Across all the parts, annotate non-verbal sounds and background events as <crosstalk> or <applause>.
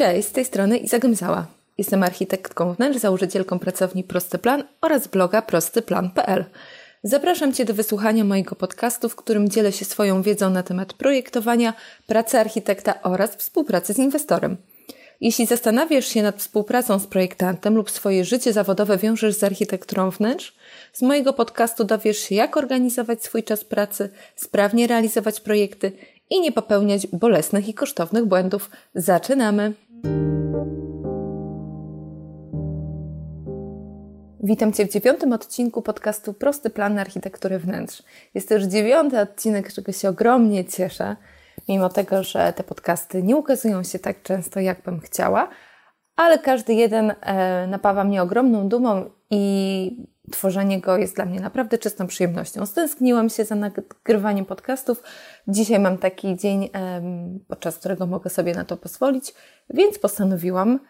Cześć, z tej strony Iza Gymzała. Jestem architektką wnętrz, założycielką pracowni Prosty Plan oraz bloga prostyplan.pl. Zapraszam Cię do wysłuchania mojego podcastu, w którym dzielę się swoją wiedzą na temat projektowania, pracy architekta oraz współpracy z inwestorem. Jeśli zastanawiasz się nad współpracą z projektantem lub swoje życie zawodowe wiążesz z architekturą wnętrz, z mojego podcastu dowiesz się, jak organizować swój czas pracy, sprawnie realizować projekty i nie popełniać bolesnych i kosztownych błędów. Zaczynamy! Witam Cię w dziewiątym odcinku podcastu Prosty Plan Architektury Wnętrz. Jest to już dziewiąty odcinek, z czego się ogromnie cieszę, mimo tego, że te podcasty nie ukazują się tak często, jak bym chciała, ale każdy jeden e, napawa mnie ogromną dumą i tworzenie go jest dla mnie naprawdę czystą przyjemnością. Stęskniłam się za nagrywaniem podcastów. Dzisiaj mam taki dzień, podczas którego mogę sobie na to pozwolić, więc postanowiłam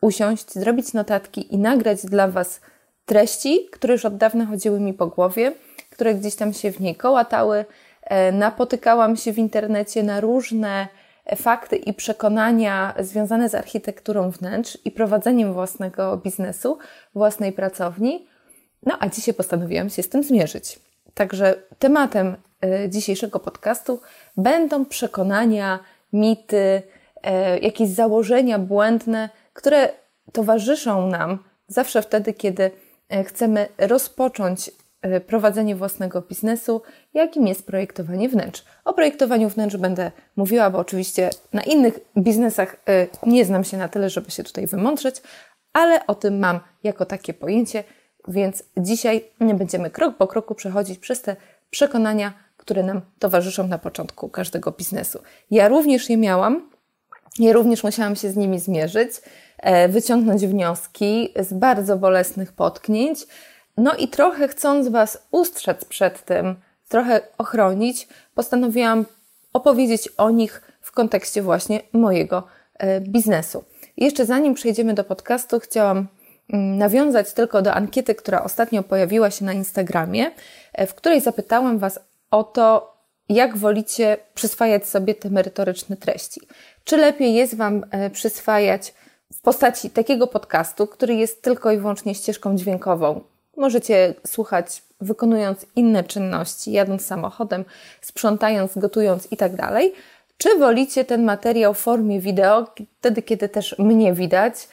usiąść, zrobić notatki i nagrać dla Was treści, które już od dawna chodziły mi po głowie, które gdzieś tam się w niej kołatały. E, napotykałam się w internecie na różne fakty i przekonania związane z architekturą wnętrz i prowadzeniem własnego biznesu, własnej pracowni. No a dzisiaj postanowiłam się z tym zmierzyć. Także tematem e, dzisiejszego podcastu będą przekonania, mity, e, jakieś założenia błędne, które towarzyszą nam zawsze wtedy, kiedy e, chcemy rozpocząć prowadzenie własnego biznesu, jakim jest projektowanie wnętrz. O projektowaniu wnętrz będę mówiła, bo oczywiście na innych biznesach nie znam się na tyle, żeby się tutaj wymądrzeć, ale o tym mam jako takie pojęcie, więc dzisiaj będziemy krok po kroku przechodzić przez te przekonania, które nam towarzyszą na początku każdego biznesu. Ja również je miałam, ja również musiałam się z nimi zmierzyć, e, wyciągnąć wnioski z bardzo bolesnych potknięć, no i trochę chcąc Was ustrzec przed tym, trochę ochronić, postanowiłam opowiedzieć o nich w kontekście właśnie mojego e, biznesu. Jeszcze zanim przejdziemy do podcastu, chciałam nawiązać tylko do ankiety, która ostatnio pojawiła się na Instagramie, e, w której zapytałam Was o to, jak wolicie przyswajać sobie te merytoryczne treści. Czy lepiej jest Wam e, przyswajać w postaci takiego podcastu, który jest tylko i wyłącznie ścieżką dźwiękową? Możecie słuchać wykonując inne czynności, jadąc samochodem, sprzątając, gotując i tak. Czy wolicie ten materiał w formie wideo, wtedy kiedy też mnie widać,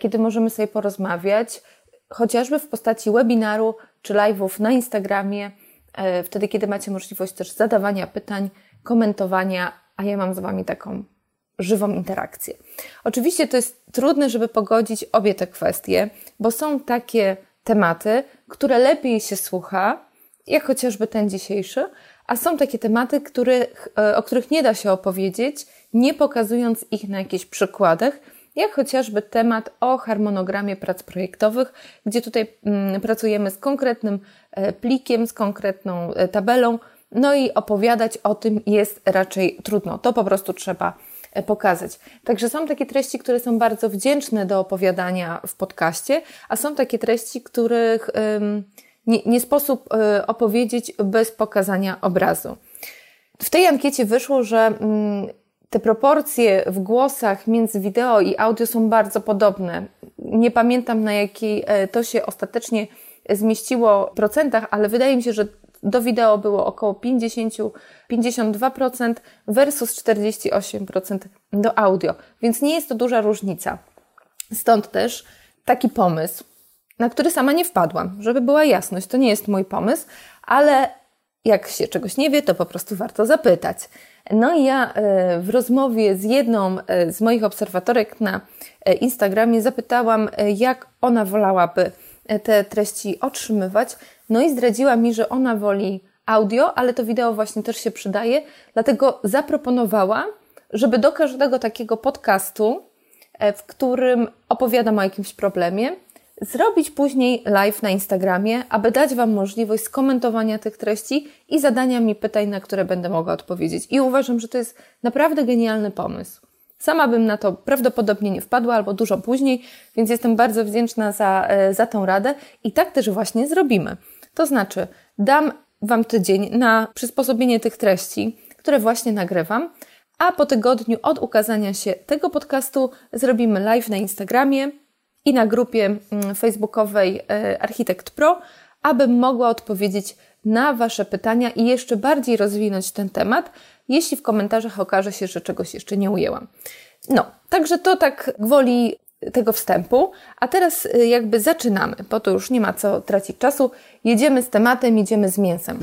kiedy możemy sobie porozmawiać, chociażby w postaci webinaru czy live'ów na Instagramie, e, wtedy kiedy macie możliwość też zadawania pytań, komentowania, a ja mam z Wami taką żywą interakcję. Oczywiście to jest trudne, żeby pogodzić obie te kwestie, bo są takie tematy, które lepiej się słucha, jak chociażby ten dzisiejszy, a są takie tematy, których, e, o których nie da się opowiedzieć, nie pokazując ich na jakichś przykładach, jak chociażby temat o harmonogramie prac projektowych, gdzie tutaj mm, pracujemy z konkretnym e, plikiem, z konkretną e, tabelą, no i opowiadać o tym jest raczej trudno. To po prostu trzeba e, pokazać. Także są takie treści, które są bardzo wdzięczne do opowiadania w podcaście, a są takie treści, których nie, nie sposób opowiedzieć bez pokazania obrazu. W tej ankiecie wyszło, że mm, te proporcje w głosach między wideo i audio są bardzo podobne. Nie pamiętam na jakiej e, to się ostatecznie zmieściło w procentach, ale wydaje mi się, że do wideo było około 50, 52% versus 48% do audio, więc nie jest to duża różnica. Stąd też taki pomysł, na który sama nie wpadłam, żeby była jasność. To nie jest mój pomysł, ale jak się czegoś nie wie, to po prostu warto zapytać. No i ja e, w rozmowie z jedną e, z moich obserwatorek na e, Instagramie zapytałam, jak ona wolałaby te treści otrzymywać. No i zdradziła mi, że ona woli audio, ale to wideo właśnie też się przydaje, dlatego zaproponowała, żeby do każdego takiego podcastu, w którym opowiadam o jakimś problemie, zrobić później live na Instagramie, aby dać Wam możliwość skomentowania tych treści i zadania mi pytań, na które będę mogła odpowiedzieć. I uważam, że to jest naprawdę genialny pomysł. Sama bym na to prawdopodobnie nie wpadła, albo dużo później, więc jestem bardzo wdzięczna za, e, za tą radę i tak też właśnie zrobimy. To znaczy, dam Wam tydzień na przysposobienie tych treści, które właśnie nagrywam, a po tygodniu od ukazania się tego podcastu zrobimy live na Instagramie i na grupie mm, facebookowej e, Architekt Pro, abym mogła odpowiedzieć na Wasze pytania i jeszcze bardziej rozwinąć ten temat, jeśli w komentarzach okaże się, że czegoś jeszcze nie ujęłam. No, także to tak gwoli tego wstępu, a teraz y, jakby zaczynamy, bo to już nie ma co tracić czasu. Jedziemy z tematem, jedziemy z mięsem.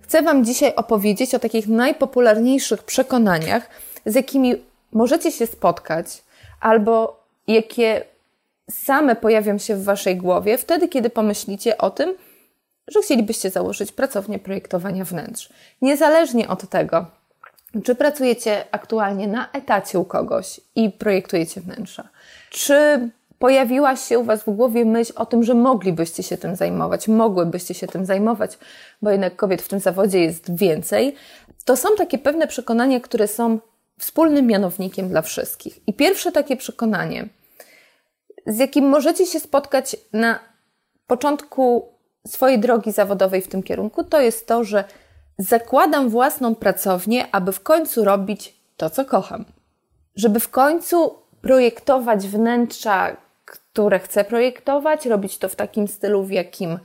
Chcę Wam dzisiaj opowiedzieć o takich najpopularniejszych przekonaniach, z jakimi możecie się spotkać, albo jakie same pojawią się w Waszej głowie wtedy, kiedy pomyślicie o tym, że chcielibyście założyć pracownię projektowania wnętrz. Niezależnie od tego, czy pracujecie aktualnie na etacie u kogoś i projektujecie wnętrza, czy pojawiła się u Was w głowie myśl o tym, że moglibyście się tym zajmować, mogłybyście się tym zajmować, bo jednak kobiet w tym zawodzie jest więcej, to są takie pewne przekonania, które są wspólnym mianownikiem dla wszystkich. I pierwsze takie przekonanie, z jakim możecie się spotkać na początku swojej drogi zawodowej w tym kierunku, to jest to, że zakładam własną pracownię, aby w końcu robić to, co kocham. Żeby w końcu projektować wnętrza, które chcę projektować, robić to w takim stylu, w jakim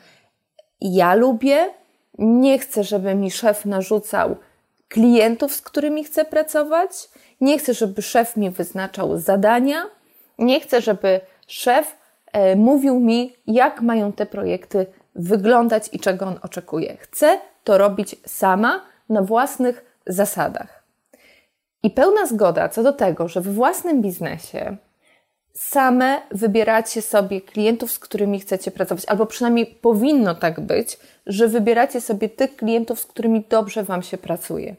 ja lubię. Nie chcę, żeby mi szef narzucał klientów, z którymi chcę pracować. Nie chcę, żeby szef mi wyznaczał zadania. Nie chcę, żeby szef e, mówił mi, jak mają te projekty wyglądać i czego on oczekuje. Chcę to robić sama, na własnych zasadach. I pełna zgoda co do tego, że w własnym biznesie same wybieracie sobie klientów, z którymi chcecie pracować, albo przynajmniej powinno tak być, że wybieracie sobie tych klientów, z którymi dobrze Wam się pracuje.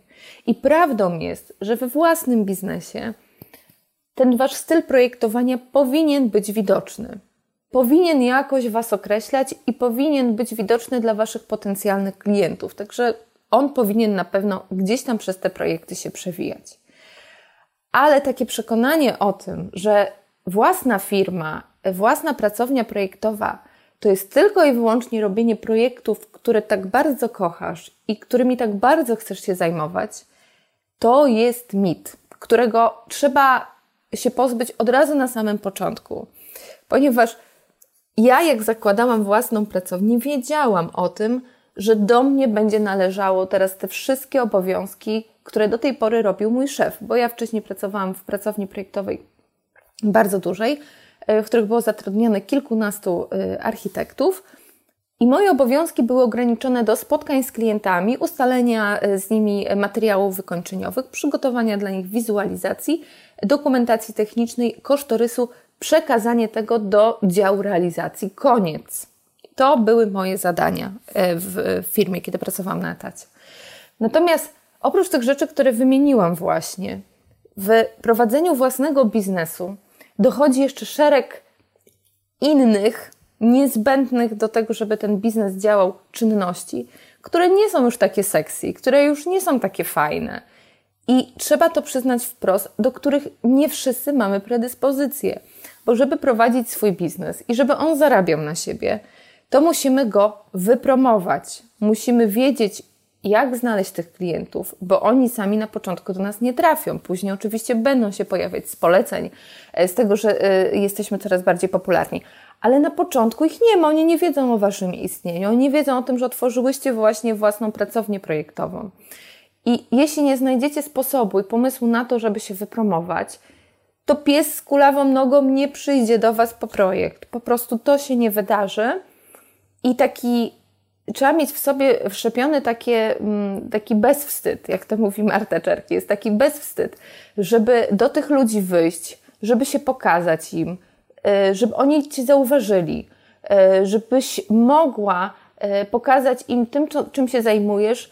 I prawdą jest, że we własnym biznesie ten Wasz styl projektowania powinien być widoczny powinien jakoś Was określać i powinien być widoczny dla Waszych potencjalnych klientów. Także on powinien na pewno gdzieś tam przez te projekty się przewijać. Ale takie przekonanie o tym, że własna firma, własna pracownia projektowa to jest tylko i wyłącznie robienie projektów, które tak bardzo kochasz i którymi tak bardzo chcesz się zajmować, to jest mit, którego trzeba się pozbyć od razu na samym początku, ponieważ ja, jak zakładałam własną pracownię, wiedziałam o tym, że do mnie będzie należało teraz te wszystkie obowiązki, które do tej pory robił mój szef, bo ja wcześniej pracowałam w pracowni projektowej bardzo dużej, e, w których było zatrudnione kilkunastu e, architektów. I moje obowiązki były ograniczone do spotkań z klientami, ustalenia e, z nimi materiałów wykończeniowych, przygotowania dla nich wizualizacji, dokumentacji technicznej, kosztorysu przekazanie tego do działu realizacji. Koniec. To były moje zadania w firmie, kiedy pracowałam na etacie. Natomiast oprócz tych rzeczy, które wymieniłam właśnie, w prowadzeniu własnego biznesu dochodzi jeszcze szereg innych, niezbędnych do tego, żeby ten biznes działał czynności, które nie są już takie sexy, które już nie są takie fajne. I trzeba to przyznać wprost, do których nie wszyscy mamy predyspozycje. Bo żeby prowadzić swój biznes i żeby on zarabiał na siebie, to musimy go wypromować. Musimy wiedzieć, jak znaleźć tych klientów, bo oni sami na początku do nas nie trafią. Później oczywiście będą się pojawiać z poleceń, e, z tego, że e, jesteśmy coraz bardziej popularni. Ale na początku ich nie ma, oni nie wiedzą o Waszym istnieniu, oni nie wiedzą o tym, że otworzyłyście właśnie własną pracownię projektową. I jeśli nie znajdziecie sposobu i pomysłu na to, żeby się wypromować, to pies z kulawą nogą nie przyjdzie do Was po projekt. Po prostu to się nie wydarzy. I taki, trzeba mieć w sobie wszczepiony takie, mm, taki bezwstyd, jak to mówi Marta Czerki, jest taki bezwstyd, żeby do tych ludzi wyjść, żeby się pokazać im, y, żeby oni Cię zauważyli, y, żebyś mogła y, pokazać im tym, czym się zajmujesz,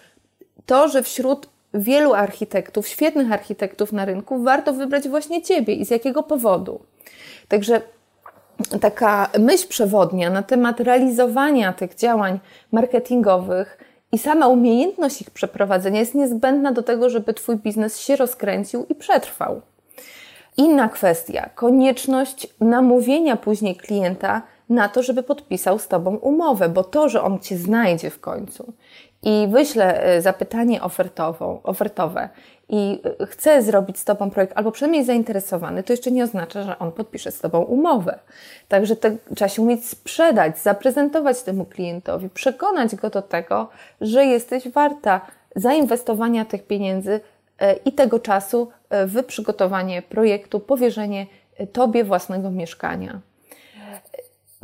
to, że wśród wielu architektów, świetnych architektów na rynku, warto wybrać właśnie Ciebie i z jakiego powodu. Także taka myśl przewodnia na temat realizowania tych działań marketingowych i sama umiejętność ich przeprowadzenia jest niezbędna do tego, żeby Twój biznes się rozkręcił i przetrwał. Inna kwestia, konieczność namówienia później klienta na to, żeby podpisał z Tobą umowę, bo to, że on Cię znajdzie w końcu i wyśle e, zapytanie ofertową, ofertowe i e, chce zrobić z Tobą projekt, albo przynajmniej jest zainteresowany, to jeszcze nie oznacza, że on podpisze z Tobą umowę. Także to, trzeba się umieć sprzedać, zaprezentować temu klientowi, przekonać go do tego, że jesteś warta zainwestowania tych pieniędzy e, i tego czasu w przygotowanie projektu, powierzenie Tobie własnego mieszkania.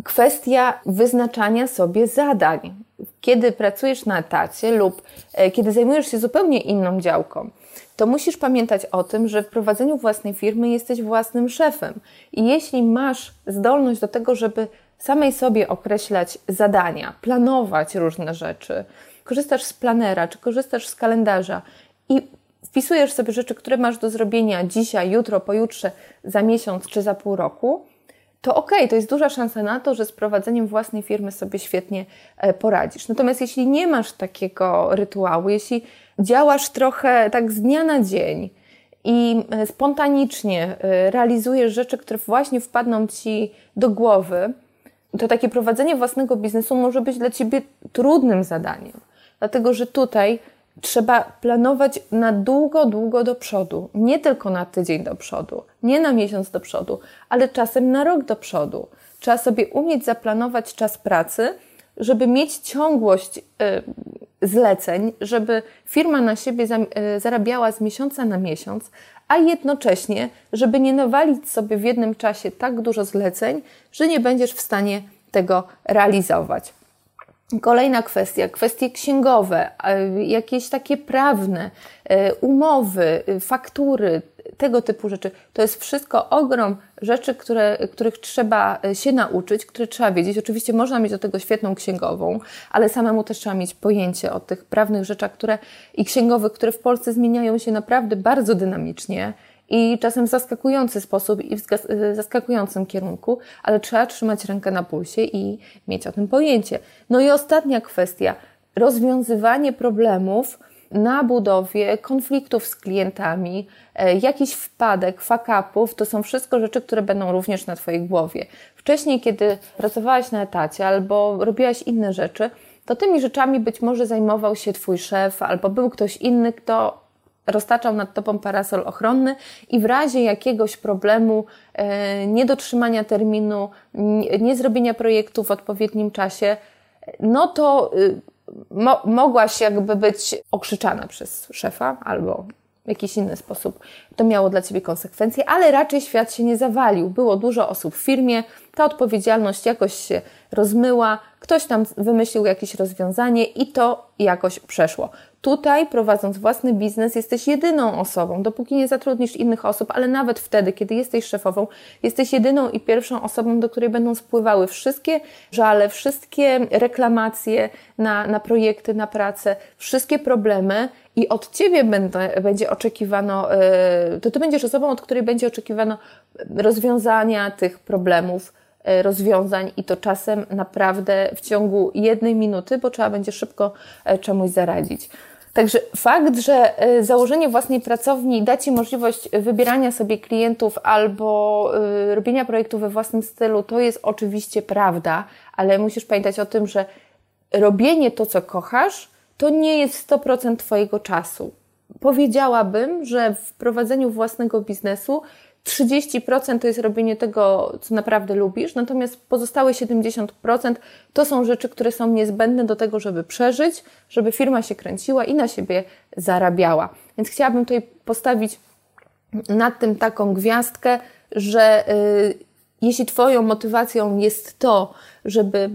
Kwestia wyznaczania sobie zadań. Kiedy pracujesz na etacie lub e, kiedy zajmujesz się zupełnie inną działką, to musisz pamiętać o tym, że w prowadzeniu własnej firmy jesteś własnym szefem. I jeśli masz zdolność do tego, żeby samej sobie określać zadania, planować różne rzeczy, korzystasz z planera czy korzystasz z kalendarza i wpisujesz sobie rzeczy, które masz do zrobienia dzisiaj, jutro, pojutrze, za miesiąc czy za pół roku, to ok, to jest duża szansa na to, że z prowadzeniem własnej firmy sobie świetnie e, poradzisz. Natomiast jeśli nie masz takiego rytuału, jeśli działasz trochę tak z dnia na dzień i e, spontanicznie e, realizujesz rzeczy, które właśnie wpadną ci do głowy, to takie prowadzenie własnego biznesu może być dla ciebie trudnym zadaniem. Dlatego, że tutaj trzeba planować na długo, długo do przodu. Nie tylko na tydzień do przodu, nie na miesiąc do przodu, ale czasem na rok do przodu. Trzeba sobie umieć zaplanować czas pracy, żeby mieć ciągłość y, zleceń, żeby firma na siebie y, zarabiała z miesiąca na miesiąc, a jednocześnie, żeby nie nawalić sobie w jednym czasie tak dużo zleceń, że nie będziesz w stanie tego realizować. Kolejna kwestia, kwestie księgowe, jakieś takie prawne, e, umowy, e, faktury, tego typu rzeczy. To jest wszystko ogrom rzeczy, które, których trzeba e, się nauczyć, które trzeba wiedzieć. Oczywiście można mieć do tego świetną księgową, ale samemu też trzeba mieć pojęcie o tych prawnych rzeczach, które i księgowych, które w Polsce zmieniają się naprawdę bardzo dynamicznie i czasem w zaskakujący sposób i w zaskakującym kierunku, ale trzeba trzymać rękę na pulsie i mieć o tym pojęcie. No i ostatnia kwestia, rozwiązywanie problemów na budowie, konfliktów z klientami, e, jakiś wpadek, fakapów, to są wszystko rzeczy, które będą również na Twojej głowie. Wcześniej, kiedy pracowałaś na etacie albo robiłaś inne rzeczy, to tymi rzeczami być może zajmował się Twój szef albo był ktoś inny, kto roztaczał nad tobą parasol ochronny i w razie jakiegoś problemu, e, niedotrzymania terminu, niezrobienia projektu w odpowiednim czasie, no to y, mo mogłaś jakby być okrzyczana przez szefa albo w jakiś inny sposób to miało dla Ciebie konsekwencje, ale raczej świat się nie zawalił. Było dużo osób w firmie, ta odpowiedzialność jakoś się rozmyła, ktoś tam wymyślił jakieś rozwiązanie i to jakoś przeszło. Tutaj, prowadząc własny biznes, jesteś jedyną osobą, dopóki nie zatrudnisz innych osób, ale nawet wtedy, kiedy jesteś szefową, jesteś jedyną i pierwszą osobą, do której będą spływały wszystkie żale, wszystkie reklamacje na, na projekty, na pracę, wszystkie problemy i od ciebie będę, będzie oczekiwano, e, to ty będziesz osobą, od której będzie oczekiwano rozwiązania tych problemów, rozwiązań i to czasem naprawdę w ciągu jednej minuty, bo trzeba będzie szybko e, czemuś zaradzić. Także fakt, że założenie własnej pracowni da Ci możliwość wybierania sobie klientów albo robienia projektu we własnym stylu, to jest oczywiście prawda, ale musisz pamiętać o tym, że robienie to, co kochasz, to nie jest 100% Twojego czasu. Powiedziałabym, że w prowadzeniu własnego biznesu 30% to jest robienie tego, co naprawdę lubisz, natomiast pozostałe 70% to są rzeczy, które są niezbędne do tego, żeby przeżyć, żeby firma się kręciła i na siebie zarabiała. Więc chciałabym tutaj postawić nad tym taką gwiazdkę, że yy, jeśli Twoją motywacją jest to, żeby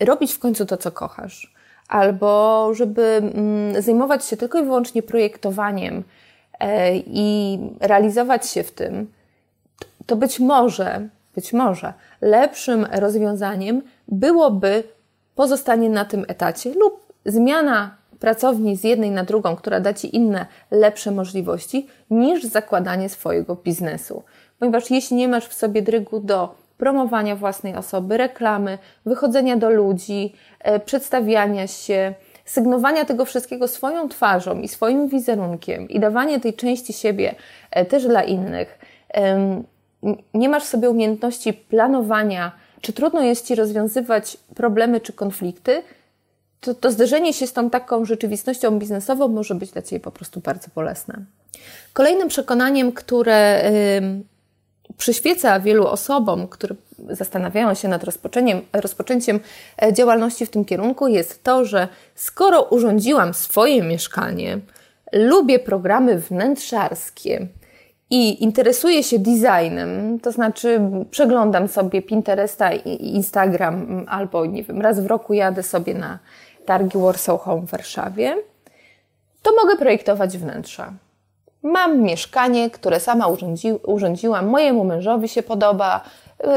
robić w końcu to, co kochasz, albo żeby mm, zajmować się tylko i wyłącznie projektowaniem i realizować się w tym, to być może, być może lepszym rozwiązaniem byłoby pozostanie na tym etacie lub zmiana pracowni z jednej na drugą, która da Ci inne, lepsze możliwości, niż zakładanie swojego biznesu. Ponieważ jeśli nie masz w sobie drygu do promowania własnej osoby, reklamy, wychodzenia do ludzi, e, przedstawiania się, sygnowania tego wszystkiego swoją twarzą i swoim wizerunkiem i dawanie tej części siebie e, też dla innych. Nie masz sobie umiejętności planowania czy trudno jest Ci rozwiązywać problemy czy konflikty, to, to zderzenie się z tą taką rzeczywistością biznesową może być dla Ciebie po prostu bardzo bolesne. Kolejnym przekonaniem, które przyświeca wielu osobom, które zastanawiają się nad rozpoczęciem, rozpoczęciem e, działalności w tym kierunku, jest to, że skoro urządziłam swoje mieszkanie, lubię programy wnętrzarskie, i interesuję się designem, to znaczy przeglądam sobie Pinteresta i Instagram, albo nie wiem, raz w roku jadę sobie na targi Warsaw Home w Warszawie, to mogę projektować wnętrza. Mam mieszkanie, które sama urządzi, urządziłam, mojemu mężowi się podoba,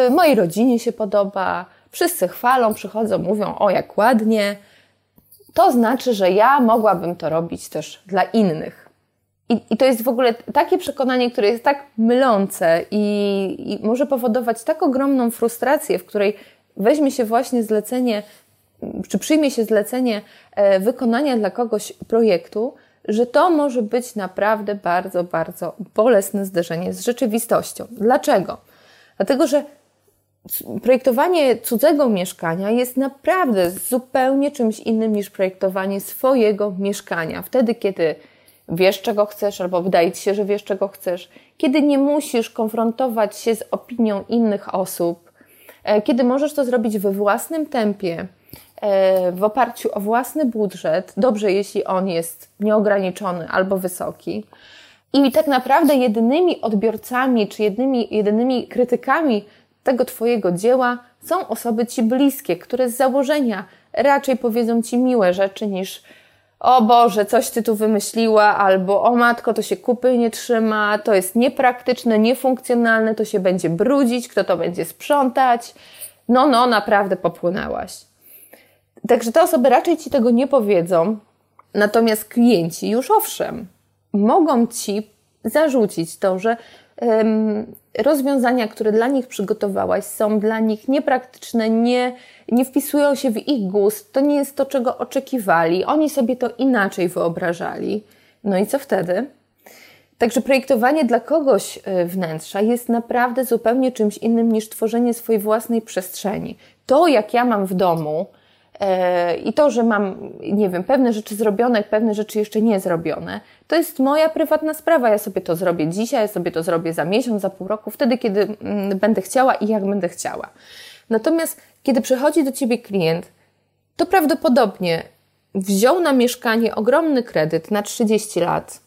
mojej rodzinie się podoba, wszyscy chwalą, przychodzą, mówią, o jak ładnie. To znaczy, że ja mogłabym to robić też dla innych. I, I, to jest w ogóle takie przekonanie, które jest tak mylące i, i może powodować tak ogromną frustrację, w której weźmie się właśnie zlecenie, czy przyjmie się zlecenie e, wykonania dla kogoś projektu, że to może być naprawdę bardzo, bardzo bolesne zderzenie z rzeczywistością. Dlaczego? Dlatego, że projektowanie cudzego mieszkania jest naprawdę zupełnie czymś innym niż projektowanie swojego mieszkania. Wtedy, kiedy wiesz, czego chcesz, albo wydaje ci się, że wiesz, czego chcesz, kiedy nie musisz konfrontować się z opinią innych osób, e, kiedy możesz to zrobić we własnym tempie, e, w oparciu o własny budżet, dobrze, jeśli on jest nieograniczony albo wysoki. I tak naprawdę jedynymi odbiorcami, czy jedynymi, jedynymi krytykami tego Twojego dzieła są osoby Ci bliskie, które z założenia raczej powiedzą Ci miłe rzeczy niż o Boże, coś ty tu wymyśliła, albo o matko, to się kupy nie trzyma, to jest niepraktyczne, niefunkcjonalne, to się będzie brudzić, kto to będzie sprzątać. No, no, naprawdę popłynęłaś. Także te osoby raczej ci tego nie powiedzą, natomiast klienci już owszem, mogą ci zarzucić to, że rozwiązania, które dla nich przygotowałaś, są dla nich niepraktyczne, nie, nie wpisują się w ich gust, to nie jest to, czego oczekiwali, oni sobie to inaczej wyobrażali. No i co wtedy? Także projektowanie dla kogoś e, wnętrza jest naprawdę zupełnie czymś innym niż tworzenie swojej własnej przestrzeni. To, jak ja mam w domu, i to, że mam, nie wiem, pewne rzeczy zrobione, pewne rzeczy jeszcze nie zrobione, to jest moja prywatna sprawa. Ja sobie to zrobię dzisiaj, ja sobie to zrobię za miesiąc, za pół roku, wtedy, kiedy mm, będę chciała i jak będę chciała. Natomiast, kiedy przychodzi do ciebie klient, to prawdopodobnie wziął na mieszkanie ogromny kredyt na 30 lat,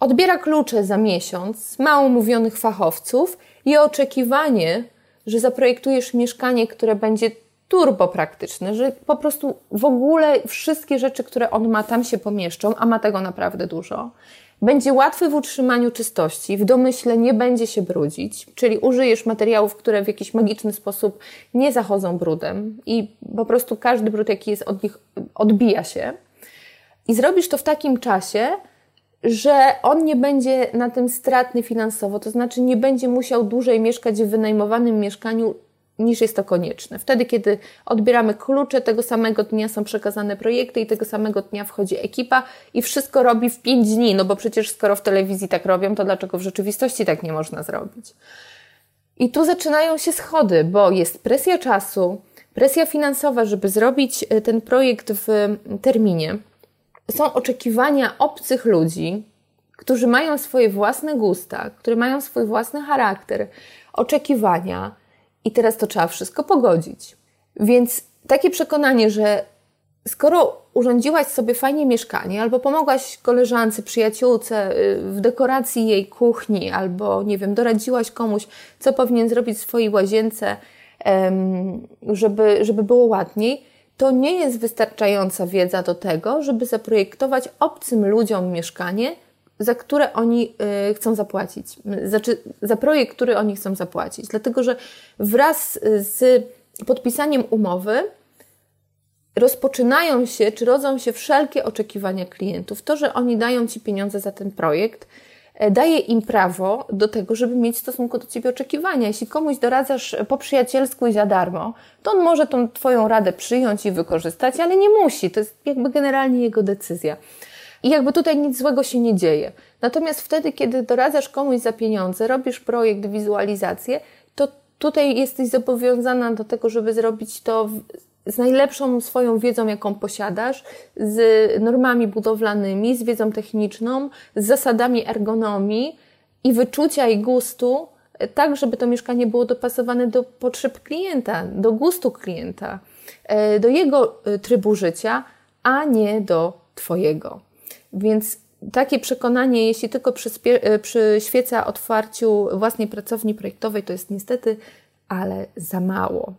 odbiera klucze za miesiąc, ma umówionych fachowców i oczekiwanie, że zaprojektujesz mieszkanie, które będzie turbo praktyczny, że po prostu w ogóle wszystkie rzeczy, które on ma, tam się pomieszczą, a ma tego naprawdę dużo. Będzie łatwy w utrzymaniu czystości, w domyśle nie będzie się brudzić, czyli użyjesz materiałów, które w jakiś magiczny sposób nie zachodzą brudem i po prostu każdy brud, jaki jest od nich, odbija się. I zrobisz to w takim czasie, że on nie będzie na tym stratny finansowo, to znaczy nie będzie musiał dłużej mieszkać w wynajmowanym mieszkaniu niż jest to konieczne. Wtedy, kiedy odbieramy klucze, tego samego dnia są przekazane projekty i tego samego dnia wchodzi ekipa i wszystko robi w pięć dni, no bo przecież skoro w telewizji tak robią, to dlaczego w rzeczywistości tak nie można zrobić? I tu zaczynają się schody, bo jest presja czasu, presja finansowa, żeby zrobić e, ten projekt w terminie. Są oczekiwania obcych ludzi, którzy mają swoje własne gusta, które mają swój własny charakter, oczekiwania, i teraz to trzeba wszystko pogodzić. Więc takie przekonanie, że skoro urządziłaś sobie fajnie mieszkanie, albo pomogłaś koleżance, przyjaciółce y, w dekoracji jej kuchni, albo nie wiem, doradziłaś komuś, co powinien zrobić w swojej łazience, żeby, żeby było ładniej, to nie jest wystarczająca wiedza do tego, żeby zaprojektować obcym ludziom mieszkanie, za które oni y, chcą zapłacić, znaczy za projekt, który oni chcą zapłacić. Dlatego, że wraz z podpisaniem umowy rozpoczynają się, czy rodzą się wszelkie oczekiwania klientów. To, że oni dają Ci pieniądze za ten projekt, e, daje im prawo do tego, żeby mieć w stosunku do Ciebie oczekiwania. Jeśli komuś doradzasz po przyjacielsku i za darmo, to on może tą Twoją radę przyjąć i wykorzystać, ale nie musi. To jest jakby generalnie jego decyzja. I jakby tutaj nic złego się nie dzieje. Natomiast wtedy, kiedy doradzasz komuś za pieniądze, robisz projekt, wizualizację, to tutaj jesteś zobowiązana do tego, żeby zrobić to z najlepszą swoją wiedzą, jaką posiadasz, z normami budowlanymi, z wiedzą techniczną, z zasadami ergonomii i wyczucia i gustu, tak, żeby to mieszkanie było dopasowane do potrzeb klienta, do gustu klienta, e, do jego e, trybu życia, a nie do Twojego. Więc takie przekonanie, jeśli tylko e, przyświeca otwarciu własnej pracowni projektowej, to jest niestety, ale za mało.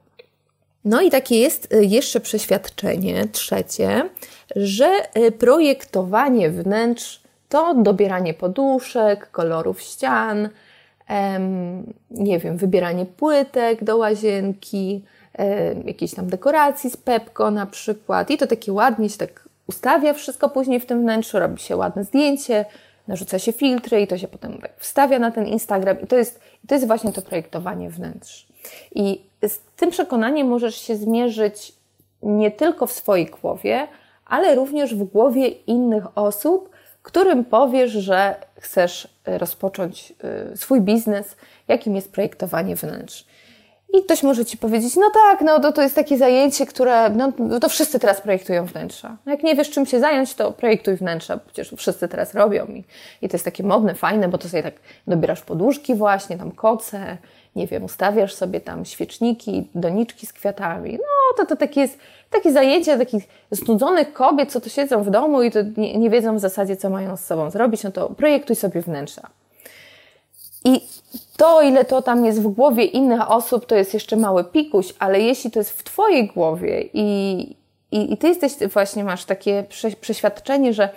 No i takie jest jeszcze przeświadczenie trzecie, że projektowanie wnętrz to dobieranie poduszek, kolorów ścian, nie wiem, wybieranie płytek do łazienki, jakieś tam dekoracji z Pepko na przykład i to takie ładnie się tak ustawia wszystko później w tym wnętrzu, robi się ładne zdjęcie, narzuca się filtry i to się potem wstawia na ten Instagram i to jest, to jest właśnie to projektowanie wnętrz. I z tym przekonaniem możesz się zmierzyć nie tylko w swojej głowie, ale również w głowie innych osób, którym powiesz, że chcesz e, rozpocząć e, swój biznes, jakim jest projektowanie wnętrz. I ktoś może Ci powiedzieć, no tak, no to, to jest takie zajęcie, które, no to wszyscy teraz projektują wnętrza. Jak nie wiesz czym się zająć, to projektuj wnętrza, przecież wszyscy teraz robią i, i to jest takie modne, fajne, bo to sobie tak dobierasz poduszki właśnie, tam koce, nie wiem, ustawiasz sobie tam świeczniki, doniczki z kwiatami. No to to takie jest takie zajęcie takich znudzonych kobiet, co to siedzą w domu i to nie, nie wiedzą w zasadzie, co mają z sobą zrobić, no to projektuj sobie wnętrza. I to, ile to tam jest w głowie innych osób, to jest jeszcze mały pikuś, ale jeśli to jest w Twojej głowie i, i, i Ty jesteś, właśnie masz takie przeświadczenie, że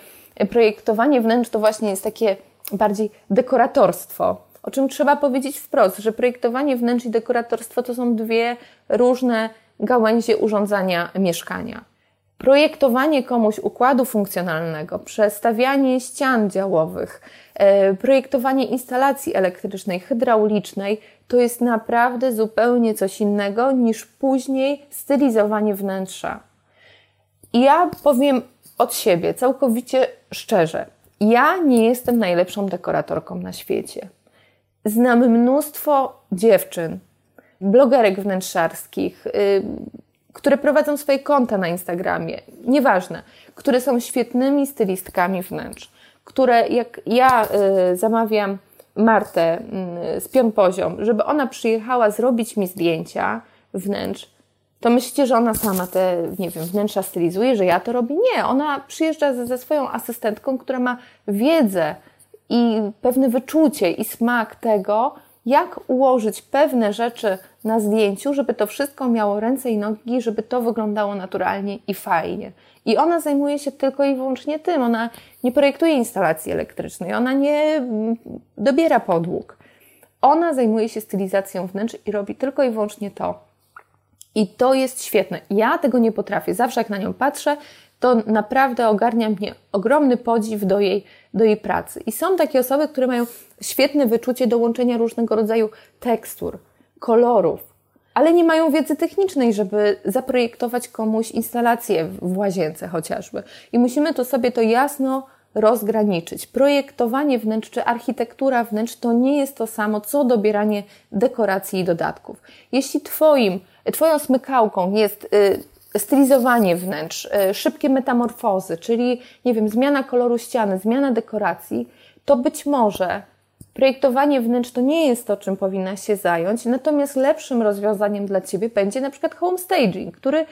projektowanie wnętrz to właśnie jest takie bardziej dekoratorstwo, o czym trzeba powiedzieć wprost, że projektowanie wnętrz i dekoratorstwo to są dwie różne gałęzie urządzania mieszkania. Projektowanie komuś układu funkcjonalnego, przestawianie ścian działowych, e, projektowanie instalacji elektrycznej, hydraulicznej to jest naprawdę zupełnie coś innego niż później stylizowanie wnętrza. Ja powiem od siebie, całkowicie szczerze, ja nie jestem najlepszą dekoratorką na świecie. Znam mnóstwo dziewczyn, blogerek wnętrzarskich, y, które prowadzą swoje konta na Instagramie, nieważne, które są świetnymi stylistkami wnętrz, które jak ja y, zamawiam Martę y, z Pion Poziom, żeby ona przyjechała zrobić mi zdjęcia wnętrz, to myślicie, że ona sama te, nie wiem, wnętrza stylizuje, że ja to robię? Nie, ona przyjeżdża ze, ze swoją asystentką, która ma wiedzę i pewne wyczucie i smak tego, jak ułożyć pewne rzeczy na zdjęciu, żeby to wszystko miało ręce i nogi, żeby to wyglądało naturalnie i fajnie. I ona zajmuje się tylko i wyłącznie tym. Ona nie projektuje instalacji elektrycznej, ona nie mm, dobiera podłóg. Ona zajmuje się stylizacją wnętrz i robi tylko i wyłącznie to. I to jest świetne. Ja tego nie potrafię. Zawsze jak na nią patrzę, to naprawdę ogarnia mnie ogromny podziw do jej, do jej pracy. I są takie osoby, które mają świetne wyczucie do łączenia różnego rodzaju tekstur, kolorów, ale nie mają wiedzy technicznej, żeby zaprojektować komuś instalację w łazience chociażby. I musimy to sobie to jasno rozgraniczyć. Projektowanie wnętrz czy architektura wnętrz to nie jest to samo, co dobieranie dekoracji i dodatków. Jeśli twoim, Twoją smykałką jest y, stylizowanie wnętrz, e, szybkie metamorfozy, czyli, nie wiem, zmiana koloru ściany, zmiana dekoracji, to być może projektowanie wnętrz to nie jest to, czym powinna się zająć, natomiast lepszym rozwiązaniem dla Ciebie będzie na przykład home staging, który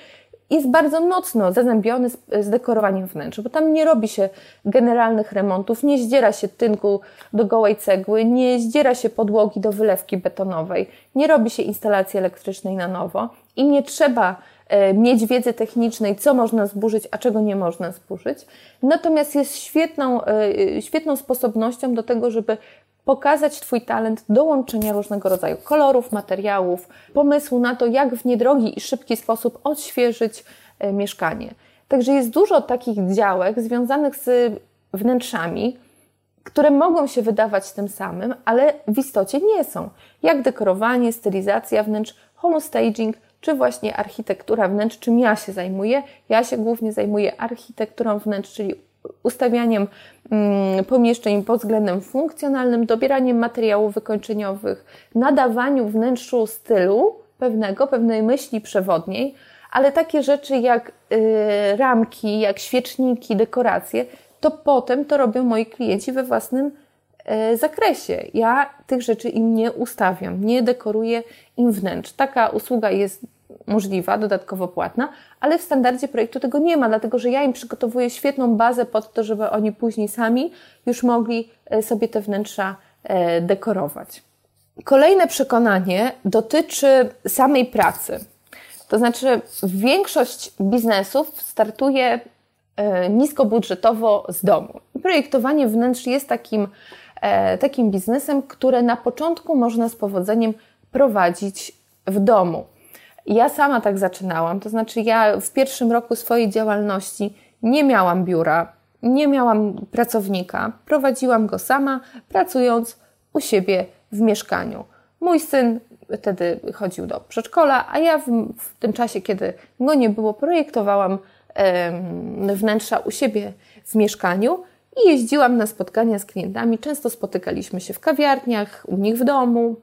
jest bardzo mocno zazębiony z, z, dekorowaniem wnętrz, bo tam nie robi się generalnych remontów, nie zdziera się tynku do gołej cegły, nie zdziera się podłogi do wylewki betonowej, nie robi się instalacji elektrycznej na nowo i nie trzeba E, mieć wiedzę technicznej, co można zburzyć, a czego nie można zburzyć. Natomiast jest świetną, e, świetną sposobnością do tego, żeby pokazać Twój talent do łączenia różnego rodzaju kolorów, materiałów, pomysłu na to, jak w niedrogi i szybki sposób odświeżyć e, mieszkanie. Także jest dużo takich działek związanych z wnętrzami, które mogą się wydawać tym samym, ale w istocie nie są. Jak dekorowanie, stylizacja wnętrz, homestaging – czy właśnie architektura wnętrz, czym ja się zajmuję. Ja się głównie zajmuję architekturą wnętrz, czyli ustawianiem mm, pomieszczeń pod względem funkcjonalnym, dobieraniem materiałów wykończeniowych, nadawaniu wnętrzu stylu pewnego, pewnej myśli przewodniej, ale takie rzeczy jak y, ramki, jak świeczniki, dekoracje, to potem to robią moi klienci we własnym zakresie. Ja tych rzeczy im nie ustawiam, nie dekoruję im wnętrz. Taka usługa jest możliwa, dodatkowo płatna, ale w standardzie projektu tego nie ma, dlatego że ja im przygotowuję świetną bazę pod to, żeby oni później sami już mogli e, sobie te wnętrza e, dekorować. Kolejne przekonanie dotyczy samej pracy. To znaczy, większość biznesów startuje e, niskobudżetowo z domu. Projektowanie wnętrz jest takim, takim biznesem, które na początku można z powodzeniem prowadzić w domu. Ja sama tak zaczynałam, to znaczy ja w pierwszym roku swojej działalności nie miałam biura, nie miałam pracownika, prowadziłam go sama, pracując u siebie w mieszkaniu. Mój syn wtedy chodził do przedszkola, a ja w, w tym czasie, kiedy go nie było, projektowałam e, wnętrza u siebie w mieszkaniu i jeździłam na spotkania z klientami. Często spotykaliśmy się w kawiarniach, u nich w domu,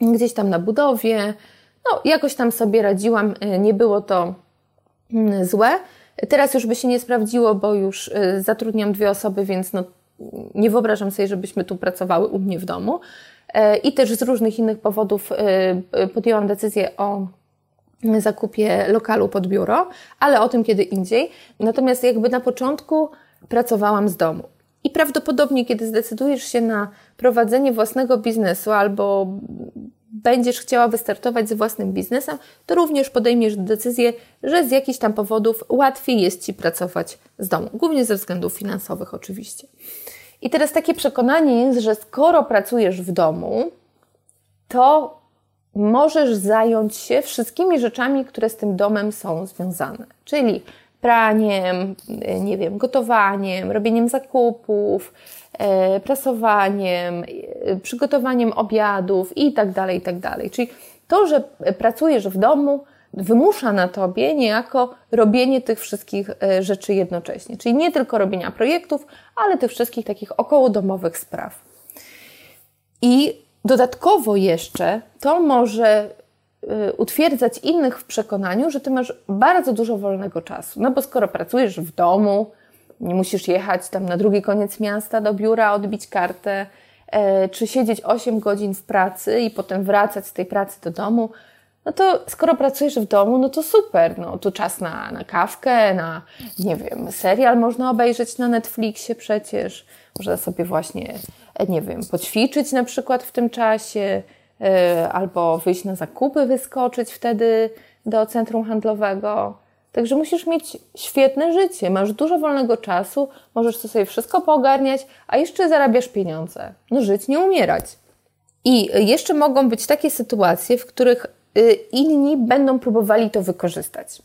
gdzieś tam na budowie, no, jakoś tam sobie radziłam, y, nie było to mm, złe. Teraz już by się nie sprawdziło, bo już y, zatrudniam dwie osoby, więc no, nie wyobrażam sobie, żebyśmy tu pracowały u mnie w domu. E, I też z różnych innych powodów podjęłam decyzję o zakupie lokalu pod biuro, ale o tym kiedy indziej. Natomiast jakby na początku pracowałam z domu. I prawdopodobnie, kiedy zdecydujesz się na prowadzenie własnego biznesu albo będziesz chciała wystartować z własnym biznesem, to również podejmiesz decyzję, że z jakichś tam powodów łatwiej jest Ci pracować z domu, głównie ze względów finansowych oczywiście. I teraz takie przekonanie jest, że skoro pracujesz w domu, to możesz zająć się wszystkimi rzeczami, które z tym domem są związane. Czyli praniem, nie wiem, gotowaniem, robieniem zakupów, E, prasowaniem, e, przygotowaniem obiadów i tak dalej, i tak dalej. Czyli to, że pracujesz w domu, wymusza na tobie niejako robienie tych wszystkich e, rzeczy jednocześnie. Czyli nie tylko robienia projektów, ale tych wszystkich takich okołodomowych spraw. I dodatkowo jeszcze to może utwierdzać innych w przekonaniu, że ty masz bardzo dużo wolnego czasu. No bo skoro pracujesz w domu, nie musisz jechać tam na drugi koniec miasta do biura, odbić kartę, e, czy siedzieć 8 godzin w pracy i potem wracać z tej pracy do domu. No to skoro pracujesz w domu, no to super. No tu czas na, na kawkę, na, nie wiem, serial można obejrzeć na Netflixie przecież. Można sobie właśnie, e, nie wiem, poćwiczyć na przykład w tym czasie, albo wyjść na zakupy, wyskoczyć wtedy do centrum handlowego. Także musisz mieć świetne życie, masz dużo wolnego czasu, możesz sobie wszystko poogarniać, a jeszcze zarabiasz pieniądze. No żyć, nie umierać. I jeszcze mogą być takie sytuacje, w których y, inni będą próbowali to wykorzystać.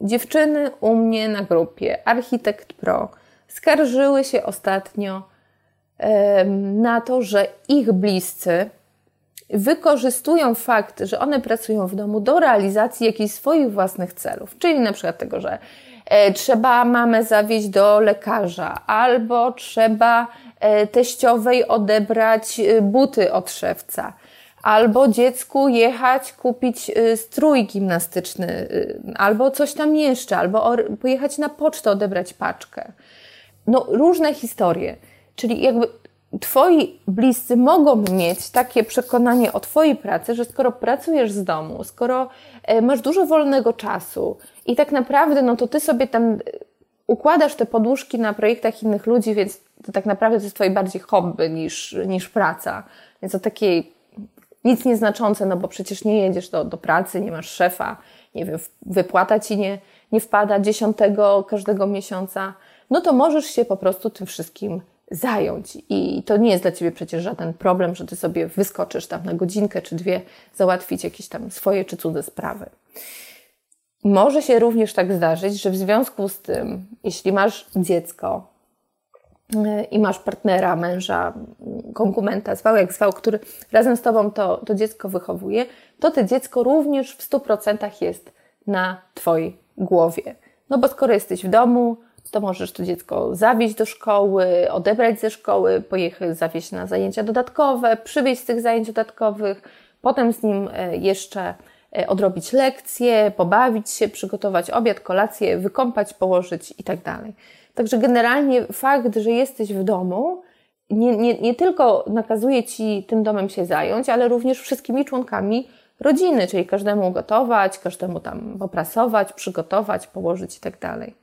Dziewczyny u mnie na grupie Architekt Pro skarżyły się ostatnio na to, że ich bliscy wykorzystują fakt, że one pracują w domu do realizacji jakichś swoich własnych celów, czyli na przykład tego, że e, trzeba mamę zawieźć do lekarza, albo trzeba e, teściowej odebrać e, buty od szewca, albo dziecku jechać kupić strój gimnastyczny, albo coś tam jeszcze, albo pojechać na pocztę odebrać paczkę. No, różne historie. Czyli jakby Twoi bliscy mogą mieć takie przekonanie o Twojej pracy, że skoro pracujesz z domu, skoro e, masz dużo wolnego czasu i tak naprawdę, no to Ty sobie tam e, układasz te podłóżki na projektach innych ludzi, więc to tak naprawdę to jest Twoje bardziej hobby niż, niż praca. Więc to takie nic nieznaczące, no bo przecież nie jedziesz do, do pracy, nie masz szefa, nie wiem, wypłata Ci nie, nie wpada dziesiątego każdego miesiąca, no to możesz się po prostu tym wszystkim zająć. I to nie jest dla Ciebie przecież żaden problem, że Ty sobie wyskoczysz tam na godzinkę czy dwie, załatwić jakieś tam swoje czy cudze sprawy. Może się również tak zdarzyć, że w związku z tym, jeśli masz dziecko e, i masz partnera, męża, konkumenta, zwał jak zwał, który razem z Tobą to, to dziecko wychowuje, to to dziecko również w 100% jest na Twojej głowie. No bo skoro jesteś w domu, to możesz to dziecko zawieźć do szkoły, odebrać ze szkoły, pojechać, zawieźć na zajęcia dodatkowe, przywieźć z tych zajęć dodatkowych, potem z nim e, jeszcze e, odrobić lekcje, pobawić się, przygotować obiad, kolację, wykąpać, położyć i tak dalej. Także generalnie fakt, że jesteś w domu, nie, nie, nie tylko nakazuje Ci tym domem się zająć, ale również wszystkimi członkami rodziny, czyli każdemu gotować, każdemu tam poprasować, przygotować, położyć i tak dalej.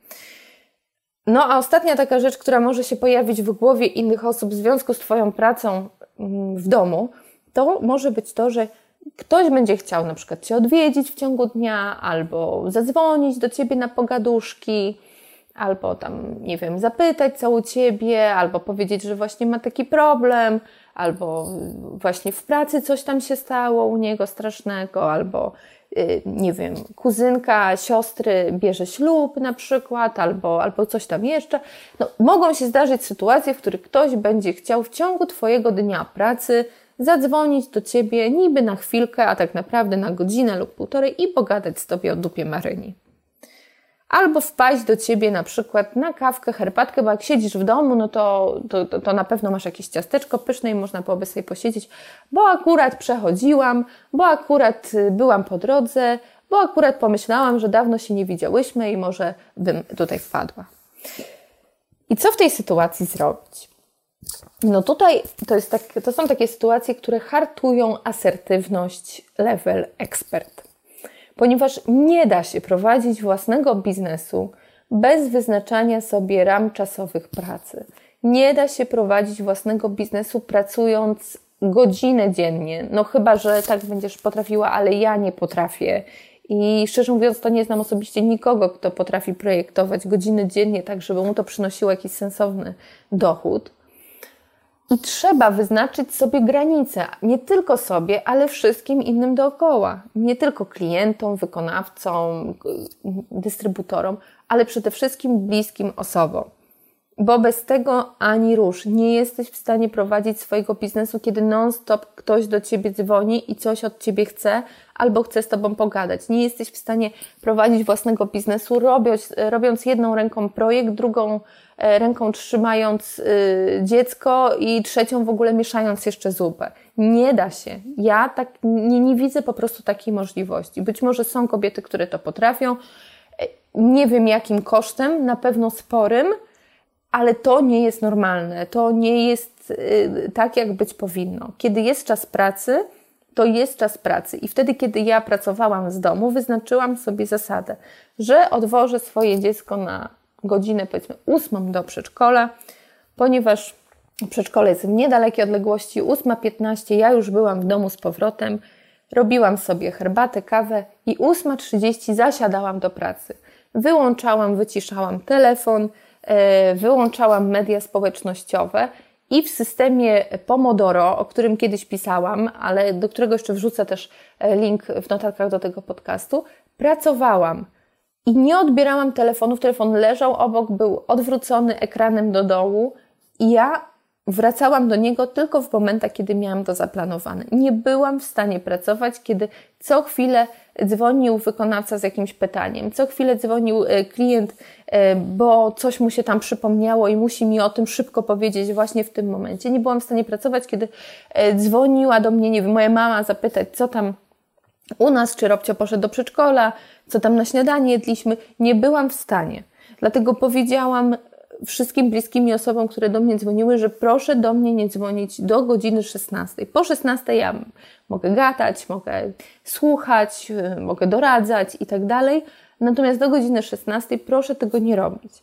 No a ostatnia taka rzecz, która może się pojawić w głowie innych osób w związku z Twoją pracą mm, w domu, to może być to, że ktoś będzie chciał na przykład Cię odwiedzić w ciągu dnia, albo zadzwonić do Ciebie na pogaduszki, albo tam, nie wiem, zapytać co u Ciebie, albo powiedzieć, że właśnie ma taki problem, albo właśnie w pracy coś tam się stało u niego strasznego, albo nie wiem, kuzynka siostry bierze ślub na przykład, albo, albo coś tam jeszcze. No, mogą się zdarzyć sytuacje, w których ktoś będzie chciał w ciągu Twojego dnia pracy zadzwonić do Ciebie niby na chwilkę, a tak naprawdę na godzinę lub półtorej i pogadać z Tobie o dupie Maryni albo wpaść do ciebie na przykład na kawkę, herbatkę, bo jak siedzisz w domu, no to, to, to, na pewno masz jakieś ciasteczko pyszne i można byłoby sobie posiedzieć, bo akurat przechodziłam, bo akurat y, byłam po drodze, bo akurat pomyślałam, że dawno się nie widziałyśmy i może bym tutaj wpadła. I co w tej sytuacji zrobić? No tutaj to, jest tak, to są takie sytuacje, które hartują asertywność level expert ponieważ nie da się prowadzić własnego biznesu bez wyznaczania sobie ram czasowych pracy. Nie da się prowadzić własnego biznesu pracując godzinę dziennie. No chyba, że tak będziesz potrafiła, ale ja nie potrafię. I szczerze mówiąc, to nie znam osobiście nikogo, kto potrafi projektować godziny dziennie tak, żeby mu to przynosiło jakiś sensowny dochód. I trzeba wyznaczyć sobie granice, nie tylko sobie, ale wszystkim innym dookoła. Nie tylko klientom, wykonawcom, dystrybutorom, ale przede wszystkim bliskim osobom. Bo bez tego ani rusz. Nie jesteś w stanie prowadzić swojego biznesu, kiedy non-stop ktoś do ciebie dzwoni i coś od ciebie chce, albo chce z tobą pogadać. Nie jesteś w stanie prowadzić własnego biznesu, robiąc, robiąc jedną ręką projekt, drugą e, ręką trzymając y, dziecko i trzecią w ogóle mieszając jeszcze zupę. Nie da się. Ja tak nie, nie widzę po prostu takiej możliwości. Być może są kobiety, które to potrafią. E, nie wiem jakim kosztem, na pewno sporym, ale to nie jest normalne. To nie jest y, tak, jak być powinno. Kiedy jest czas pracy, to jest czas pracy. I wtedy, kiedy ja pracowałam z domu, wyznaczyłam sobie zasadę, że odwożę swoje dziecko na godzinę, powiedzmy, ósmą do przedszkola, ponieważ przedszkole jest w niedalekiej odległości, 8.15 ja już byłam w domu z powrotem, robiłam sobie herbatę, kawę i 8.30 zasiadałam do pracy. Wyłączałam, wyciszałam telefon, wyłączałam media społecznościowe i w systemie Pomodoro, o którym kiedyś pisałam, ale do którego jeszcze wrzucę też e, link w notatkach do tego podcastu, pracowałam i nie odbierałam telefonów. Telefon leżał obok, był odwrócony ekranem do dołu i ja wracałam do niego tylko w momentach, kiedy miałam to zaplanowane. Nie byłam w stanie pracować, kiedy co chwilę dzwonił wykonawca z jakimś pytaniem, co chwilę dzwonił e, klient, e, bo coś mu się tam przypomniało i musi mi o tym szybko powiedzieć właśnie w tym momencie. Nie byłam w stanie pracować, kiedy e, dzwoniła do mnie, nie wiem, moja mama zapytać, co tam u nas, czy Robcio poszedł do przedszkola, co tam na śniadanie jedliśmy. Nie byłam w stanie. Dlatego powiedziałam wszystkim bliskim osobom, które do mnie dzwoniły, że proszę do mnie nie dzwonić do godziny 16. Po 16 ja mogę gadać, mogę słuchać, mogę doradzać i tak dalej. Natomiast do godziny 16 proszę tego nie robić.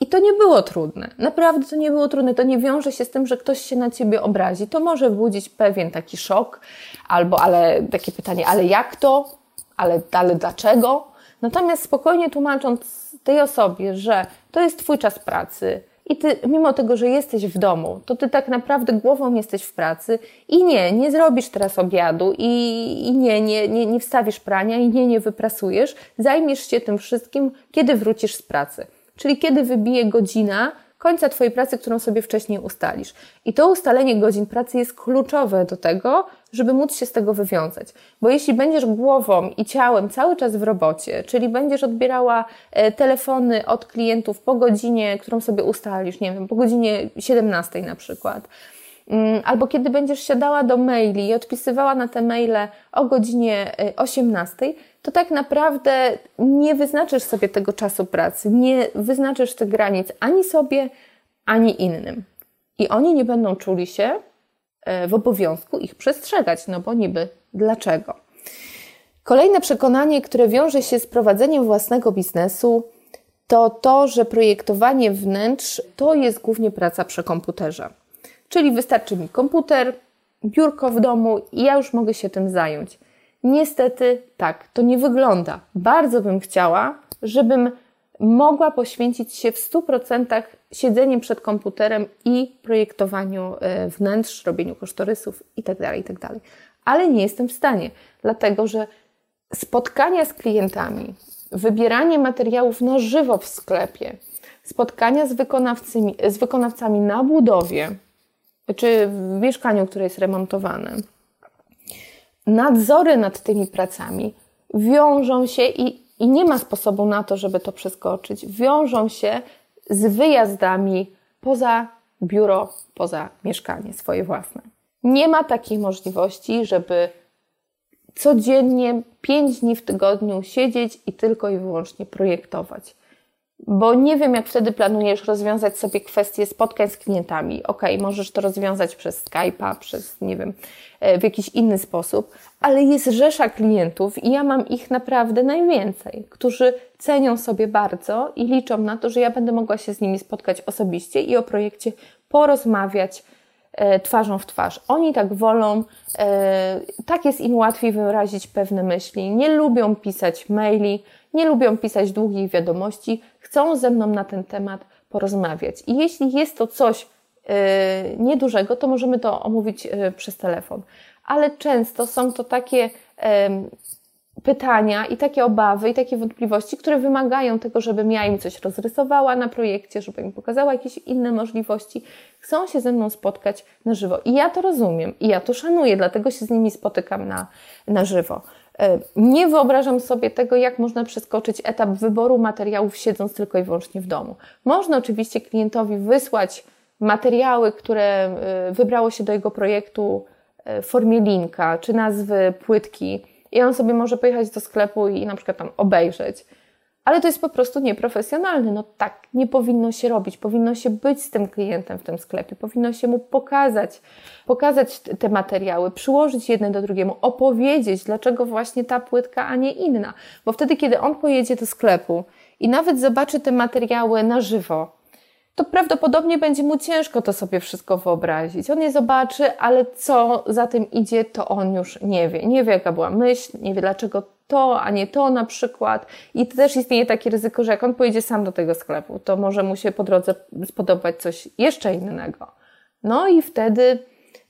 I to nie było trudne. Naprawdę to nie było trudne. To nie wiąże się z tym, że ktoś się na ciebie obrazi. To może budzić pewien taki szok, albo ale takie pytanie, ale jak to? Ale, ale dlaczego? Natomiast spokojnie tłumacząc tej osobie, że to jest Twój czas pracy i Ty, mimo tego, że jesteś w domu, to Ty tak naprawdę głową jesteś w pracy i nie, nie zrobisz teraz obiadu i, i nie, nie, nie, nie wstawisz prania i nie, nie wyprasujesz. Zajmiesz się tym wszystkim, kiedy wrócisz z pracy. Czyli kiedy wybije godzina końca Twojej pracy, którą sobie wcześniej ustalisz. I to ustalenie godzin pracy jest kluczowe do tego, żeby móc się z tego wywiązać. Bo jeśli będziesz głową i ciałem cały czas w robocie, czyli będziesz odbierała e, telefony od klientów po godzinie, którą sobie ustalisz, nie wiem, po godzinie 17 na przykład, albo kiedy będziesz siadała do maili i odpisywała na te maile o godzinie 18, e, to tak naprawdę nie wyznaczysz sobie tego czasu pracy, nie wyznaczysz tych granic ani sobie, ani innym. I oni nie będą czuli się e, w obowiązku ich przestrzegać, no bo niby dlaczego? Kolejne przekonanie, które wiąże się z prowadzeniem własnego biznesu, to to, że projektowanie wnętrz to jest głównie praca przy komputerze. Czyli wystarczy mi komputer, biurko w domu i ja już mogę się tym zająć. Niestety tak, to nie wygląda. Bardzo bym chciała, żebym mogła poświęcić się w 100% siedzeniem przed komputerem i projektowaniu e, wnętrz, robieniu kosztorysów itd., tak itd. Tak Ale nie jestem w stanie, dlatego że spotkania z klientami, wybieranie materiałów na żywo w sklepie, spotkania z z wykonawcami na budowie czy w mieszkaniu, które jest remontowane, nadzory nad tymi pracami wiążą się i, i nie ma sposobu na to, żeby to przeskoczyć, wiążą się z wyjazdami poza biuro, poza mieszkanie swoje własne. Nie ma takiej możliwości, żeby codziennie, pięć dni w tygodniu siedzieć i tylko i wyłącznie projektować bo nie wiem, jak wtedy planujesz rozwiązać sobie kwestie spotkań z klientami. Ok, możesz to rozwiązać przez Skype'a, przez, nie wiem, e, w jakiś inny sposób, ale jest rzesza klientów i ja mam ich naprawdę najwięcej, którzy cenią sobie bardzo i liczą na to, że ja będę mogła się z nimi spotkać osobiście i o projekcie porozmawiać e, twarzą w twarz. Oni tak wolą, e, tak jest im łatwiej wyrazić pewne myśli, nie lubią pisać maili, nie lubią pisać długich wiadomości, chcą ze mną na ten temat porozmawiać. I jeśli jest to coś yy, niedużego, to możemy to omówić yy, przez telefon. Ale często są to takie pytania i takie obawy i takie wątpliwości, które wymagają tego, żebym ja im coś rozrysowała na projekcie, żeby im pokazała jakieś inne możliwości. Chcą się ze mną spotkać na żywo. I ja to rozumiem i ja to szanuję, dlatego się z nimi spotykam na, na żywo. E, nie wyobrażam sobie tego, jak można przeskoczyć etap wyboru materiałów, siedząc tylko i wyłącznie w domu. Można oczywiście klientowi wysłać materiały, które e, wybrało się do jego projektu e, w formie linka czy nazwy płytki, i on sobie może pojechać do sklepu i na przykład tam obejrzeć ale to jest po prostu nieprofesjonalne. No tak nie powinno się robić. Powinno się być z tym klientem w tym sklepie, powinno się mu pokazać, pokazać te materiały, przyłożyć jedne do drugiego, opowiedzieć, dlaczego właśnie ta płytka, a nie inna. Bo wtedy, kiedy on pojedzie do sklepu i nawet zobaczy te materiały na żywo, to prawdopodobnie będzie mu ciężko to sobie wszystko wyobrazić. On je zobaczy, ale co za tym idzie, to on już nie wie. Nie wie, jaka była myśl, nie wie, dlaczego to, a nie to na przykład. I też istnieje takie ryzyko, że jak on pojedzie sam do tego sklepu, to może mu się po drodze spodobać coś jeszcze innego. No i wtedy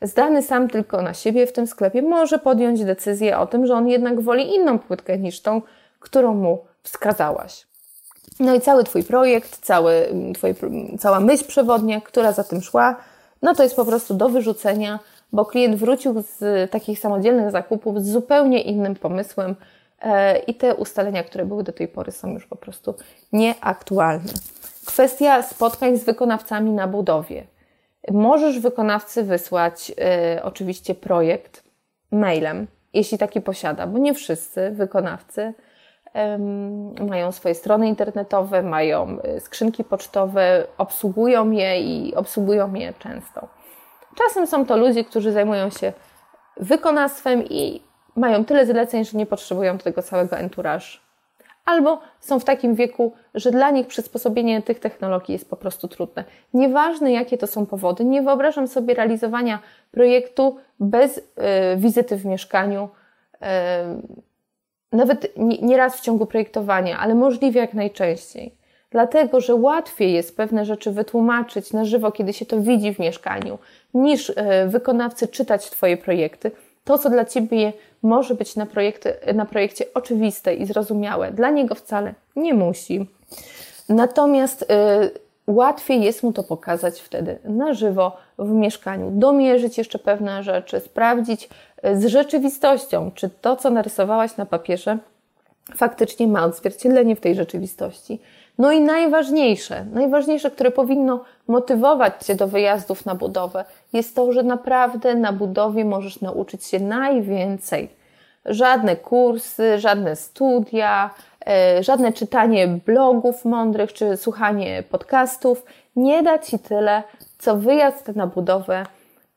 zdany sam tylko na siebie w tym sklepie może podjąć decyzję o tym, że on jednak woli inną płytkę niż tą, którą mu wskazałaś. No i cały Twój projekt, cały, twój, cała myśl przewodnia, która za tym szła, no to jest po prostu do wyrzucenia, bo klient wrócił z takich samodzielnych zakupów z zupełnie innym pomysłem, E, i te ustalenia, które były do tej pory, są już po prostu nieaktualne. Kwestia spotkań z wykonawcami na budowie. Możesz wykonawcy wysłać y, oczywiście projekt mailem, jeśli taki posiada, bo nie wszyscy wykonawcy mają swoje strony internetowe, mają e, skrzynki pocztowe, obsługują je i obsługują je często. Czasem są to ludzie, którzy zajmują się wykonawstwem i mają tyle zleceń, że nie potrzebują tego całego entourage. Albo są w takim wieku, że dla nich przysposobienie tych technologii jest po prostu trudne. Nieważne jakie to są powody, nie wyobrażam sobie realizowania projektu bez y, wizyty w mieszkaniu, y, nawet nie, raz w ciągu projektowania, ale możliwie jak najczęściej. Dlatego, że łatwiej jest pewne rzeczy wytłumaczyć na żywo, kiedy się to widzi w mieszkaniu, niż y, wykonawcy czytać Twoje projekty, to, co dla Ciebie może być na, projekty, na projekcie oczywiste i zrozumiałe, dla niego wcale nie musi. Natomiast y, łatwiej jest mu to pokazać wtedy na żywo w mieszkaniu, domierzyć jeszcze pewne rzeczy, sprawdzić e, z rzeczywistością, czy to, co narysowałaś na papierze, faktycznie ma odzwierciedlenie w tej rzeczywistości. No i najważniejsze, najważniejsze, które powinno motywować Cię do wyjazdów na budowę, jest to, że naprawdę na budowie możesz nauczyć się najwięcej. Żadne kursy, żadne studia, żadne czytanie blogów mądrych czy słuchanie podcastów nie da Ci tyle, co wyjazd na budowę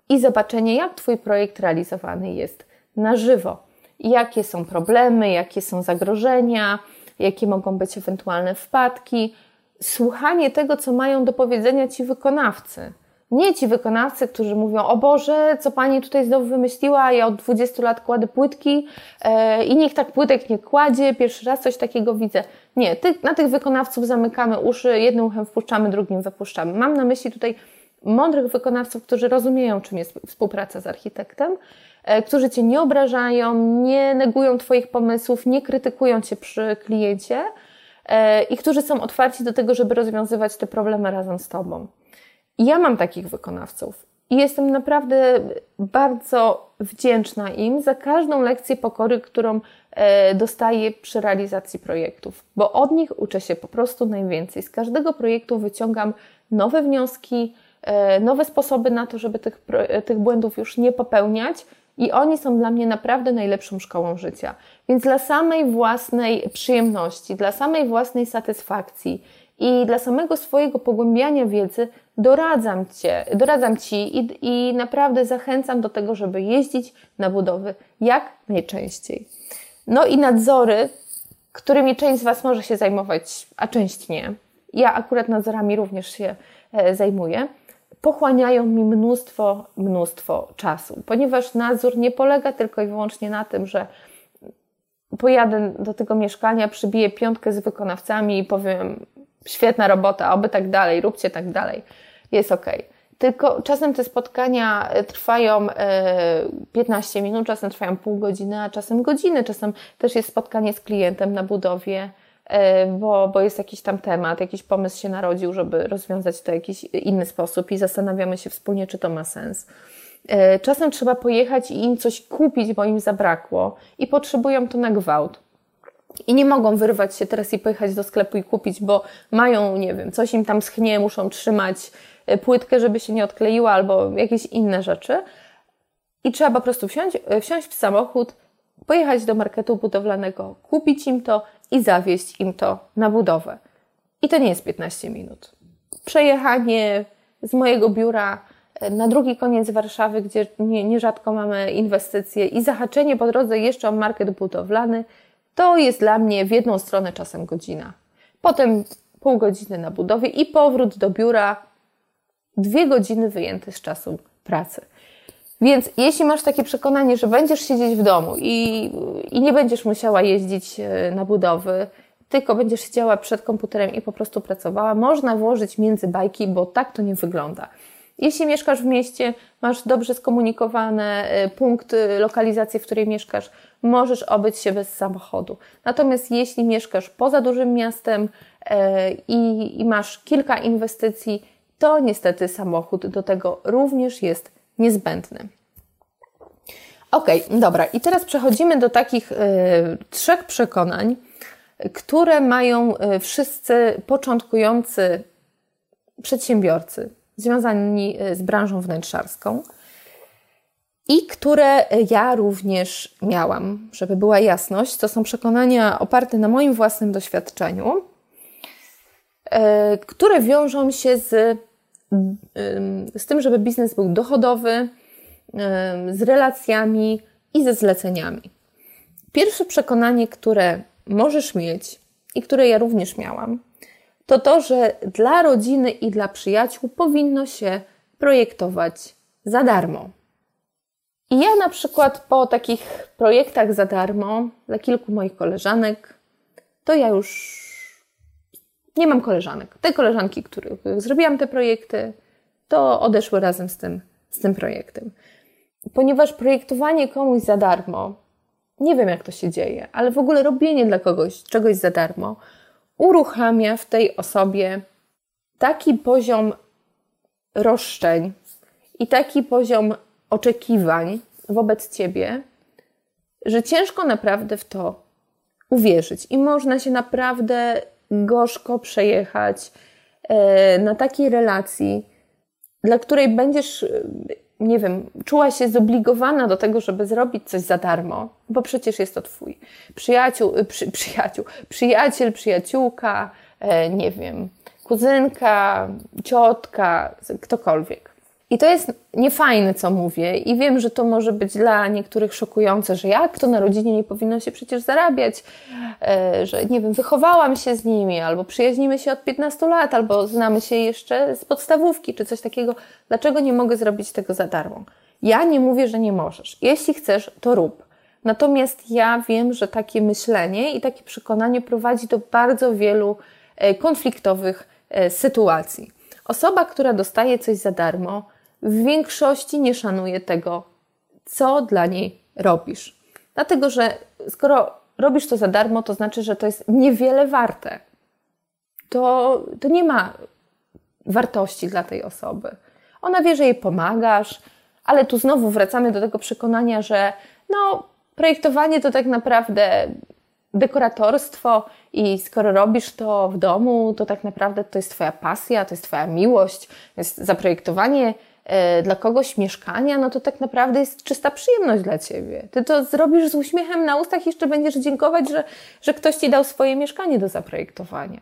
i zobaczenie, jak Twój projekt realizowany jest na żywo. Jakie są problemy, jakie są zagrożenia, jakie mogą być ewentualne wpadki. Słuchanie tego, co mają do powiedzenia ci wykonawcy. Nie ci wykonawcy, którzy mówią, o Boże, co pani tutaj znowu wymyśliła, ja od 20 lat kładę płytki e, i niech tak płytek nie kładzie, pierwszy raz coś takiego widzę. Nie, ty, na tych wykonawców zamykamy uszy, jednym uchem wpuszczamy, drugim wypuszczamy. Mam na myśli tutaj mądrych wykonawców, którzy rozumieją, czym jest współpraca z architektem, e, którzy cię nie obrażają, nie negują Twoich pomysłów, nie krytykują cię przy kliencie e, i którzy są otwarci do tego, żeby rozwiązywać te problemy razem z Tobą. Ja mam takich wykonawców i jestem naprawdę bardzo wdzięczna im za każdą lekcję pokory, którą e, dostaję przy realizacji projektów, bo od nich uczę się po prostu najwięcej. Z każdego projektu wyciągam nowe wnioski, E, nowe sposoby na to, żeby tych, e, tych błędów już nie popełniać. I oni są dla mnie naprawdę najlepszą szkołą życia. Więc dla samej własnej przyjemności, dla samej własnej satysfakcji i dla samego swojego pogłębiania wiedzy doradzam, cię, doradzam Ci i, i naprawdę zachęcam do tego, żeby jeździć na budowy jak najczęściej. No i nadzory, którymi część z Was może się zajmować, a część nie. Ja akurat nadzorami również się e, zajmuję pochłaniają mi mnóstwo, mnóstwo czasu, ponieważ nadzór nie polega tylko i wyłącznie na tym, że pojadę do tego mieszkania, przybiję piątkę z wykonawcami i powiem świetna robota, oby tak dalej, róbcie tak dalej, jest ok. Tylko czasem te spotkania trwają 15 e, minut, czasem trwają pół godziny, a czasem godziny, czasem też jest spotkanie z klientem na budowie, E, bo, bo jest jakiś tam temat, jakiś pomysł się narodził, żeby rozwiązać to w jakiś inny sposób i zastanawiamy się wspólnie, czy to ma sens. E, czasem trzeba pojechać i im coś kupić, bo im zabrakło i potrzebują to na gwałt. I nie mogą wyrwać się teraz i pojechać do sklepu i kupić, bo mają, nie wiem, coś im tam schnie, muszą trzymać e, płytkę, żeby się nie odkleiła, albo jakieś inne rzeczy. I trzeba po prostu wsiąść, wsiąść w samochód, pojechać do marketu budowlanego, kupić im to i zawieźć im to na budowę. I to nie jest 15 minut. Przejechanie z mojego biura e, na drugi koniec Warszawy, gdzie nie, nierzadko mamy inwestycje i zahaczenie po drodze jeszcze o market budowlany, to jest dla mnie w jedną stronę czasem godzina. Potem pół godziny na budowie i powrót do biura, dwie godziny wyjęte z czasu pracy. Więc jeśli masz takie przekonanie, że będziesz siedzieć w domu i, i nie będziesz musiała jeździć e, na budowy, tylko będziesz siedziała przed komputerem i po prostu pracowała, można włożyć między bajki, bo tak to nie wygląda. Jeśli mieszkasz w mieście, masz dobrze skomunikowane e, punkty, lokalizacje, w której mieszkasz, możesz obyć się bez samochodu. Natomiast jeśli mieszkasz poza dużym miastem e, i, i masz kilka inwestycji, to niestety samochód do tego również jest niezbędny. Ok, dobra, i teraz przechodzimy do takich y, trzech przekonań, które mają y, wszyscy początkujący przedsiębiorcy związani y, z branżą wnętrzarską i które ja również miałam, żeby była jasność. To są przekonania oparte na moim własnym doświadczeniu, które wiążą się z z tym, żeby biznes był dochodowy, z relacjami i ze zleceniami. Pierwsze przekonanie, które możesz mieć i które ja również miałam, to to, że dla rodziny i dla przyjaciół powinno się projektować za darmo. I ja na przykład po takich projektach za darmo dla kilku moich koleżanek, to ja już nie mam koleżanek. Te koleżanki, których zrobiłam te projekty, to odeszły razem z tym, z tym projektem. Ponieważ projektowanie komuś za darmo, nie wiem jak to się dzieje, ale w ogóle robienie dla kogoś czegoś za darmo uruchamia w tej osobie taki poziom roszczeń i taki poziom oczekiwań wobec ciebie, że ciężko naprawdę w to uwierzyć. I można się naprawdę gorzko przejechać e, na takiej relacji, dla której będziesz, e, nie wiem, czuła się zobligowana do tego, żeby zrobić coś za darmo, bo przecież jest to twój przyjaciół, e, przy, przyjaciół, przyjaciel, przyjaciółka, nie wiem, kuzynka, ciotka, ktokolwiek. I to jest niefajne, co mówię, i wiem, że to może być dla niektórych szokujące, że jak to na rodzinie nie powinno się przecież zarabiać, e, że nie wiem, wychowałam się z nimi, albo przyjaźnimy się od 15 lat, albo znamy się jeszcze z podstawówki, czy coś takiego. Dlaczego nie mogę zrobić tego za darmo? Ja nie mówię, że nie możesz. Jeśli chcesz, to rób. Natomiast ja wiem, że takie myślenie i takie przekonanie prowadzi do bardzo wielu e, konfliktowych e, sytuacji. Osoba, która dostaje coś za darmo, w większości nie szanuje tego, co dla niej robisz. Dlatego, że skoro robisz to za darmo, to znaczy, że to jest niewiele warte. To, to nie ma wartości dla tej osoby. Ona wie, że jej pomagasz, ale tu znowu wracamy do tego przekonania, że no, projektowanie to tak naprawdę dekoratorstwo i skoro robisz to w domu, to tak naprawdę to jest Twoja pasja, to jest Twoja miłość, jest zaprojektowanie dla kogoś mieszkania, no to tak naprawdę jest czysta przyjemność dla Ciebie. Ty to zrobisz z uśmiechem na ustach i jeszcze będziesz dziękować, że, że ktoś Ci dał swoje mieszkanie do zaprojektowania.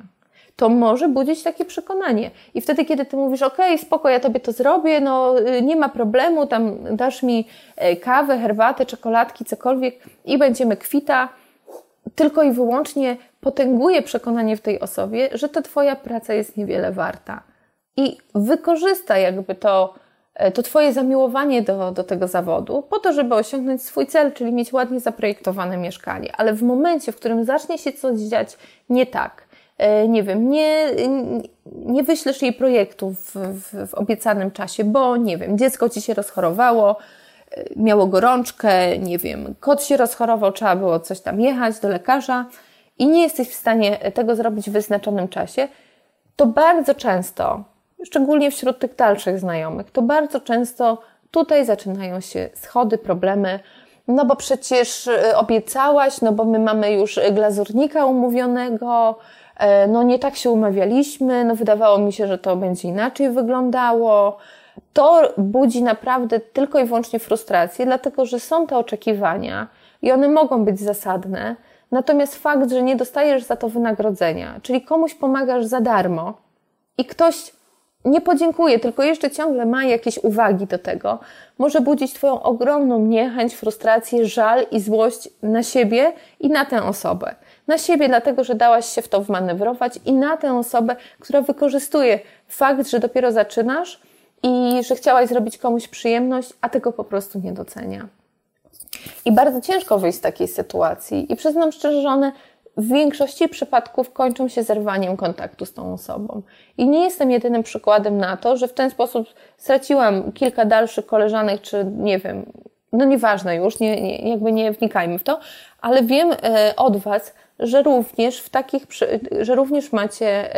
To może budzić takie przekonanie. I wtedy, kiedy Ty mówisz, ok, spoko, ja Tobie to zrobię, no y, nie ma problemu, tam dasz mi e, kawę, herbatę, czekoladki, cokolwiek i będziemy kwita, tylko i wyłącznie potęguje przekonanie w tej osobie, że ta Twoja praca jest niewiele warta. I wykorzysta jakby to, e, to Twoje zamiłowanie do, do tego zawodu po to, żeby osiągnąć swój cel, czyli mieć ładnie zaprojektowane mieszkanie. Ale w momencie, w którym zacznie się coś dziać nie tak, e, nie wiem, nie, nie wyślesz jej projektu w, w, w obiecanym czasie, bo nie wiem, dziecko ci się rozchorowało, miało gorączkę, nie wiem, kot się rozchorował, trzeba było coś tam jechać do lekarza i nie jesteś w stanie tego zrobić w wyznaczonym czasie, to bardzo często, szczególnie wśród tych dalszych znajomych, to bardzo często tutaj zaczynają się schody, problemy, no bo przecież y, obiecałaś, no bo my mamy już glazurnika umówionego, e, no nie tak się umawialiśmy, no wydawało mi się, że to będzie inaczej wyglądało, to budzi naprawdę tylko i wyłącznie frustrację, dlatego że są te oczekiwania i one mogą być zasadne, natomiast fakt, że nie dostajesz za to wynagrodzenia, czyli komuś pomagasz za darmo i ktoś nie podziękuje, tylko jeszcze ciągle ma jakieś uwagi do tego, może budzić Twoją ogromną niechęć, frustrację, żal i złość na siebie i na tę osobę. Na siebie, dlatego że dałaś się w to wmanewrować, i na tę osobę, która wykorzystuje fakt, że dopiero zaczynasz i że chciałaś zrobić komuś przyjemność, a tego po prostu nie docenia. I bardzo ciężko wyjść z takiej sytuacji. I przyznam szczerze, że one w większości przypadków kończą się zerwaniem kontaktu z tą osobą. I nie jestem jedynym przykładem na to, że w ten sposób straciłam kilka dalszych koleżanek, czy nie wiem, no nieważne już, nie, nie, jakby nie wnikajmy w to, ale wiem e, od Was, że również w takich, że również macie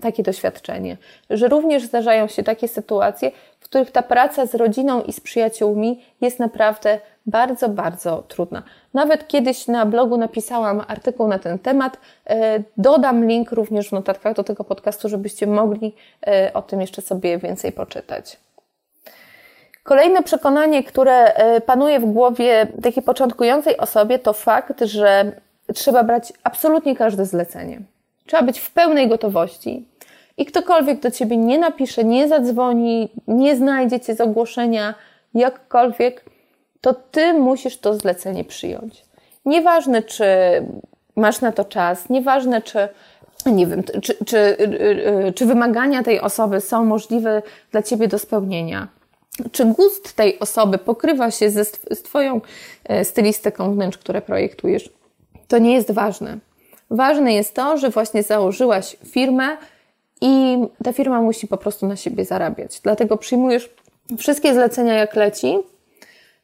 takie doświadczenie, że również zdarzają się takie sytuacje, w których ta praca z rodziną i z przyjaciółmi jest naprawdę bardzo, bardzo trudna. Nawet kiedyś na blogu napisałam artykuł na ten temat. E, dodam link również w notatkach do tego podcastu, żebyście mogli e, o tym jeszcze sobie więcej poczytać. Kolejne przekonanie, które e, panuje w głowie takiej początkującej osobie, to fakt, że trzeba brać absolutnie każde zlecenie. Trzeba być w pełnej gotowości. I ktokolwiek do ciebie nie napisze, nie zadzwoni, nie znajdzie cię z ogłoszenia, jakkolwiek, to ty musisz to zlecenie przyjąć. Nieważne, czy masz na to czas, nieważne, czy nie wiem, czy, czy, czy wymagania tej osoby są możliwe dla ciebie do spełnienia. Czy gust tej osoby pokrywa się ze, z Twoją e, stylistyką wnętrz, które projektujesz? To nie jest ważne. Ważne jest to, że właśnie założyłaś firmę i ta firma musi po prostu na siebie zarabiać. Dlatego przyjmujesz wszystkie zlecenia jak leci,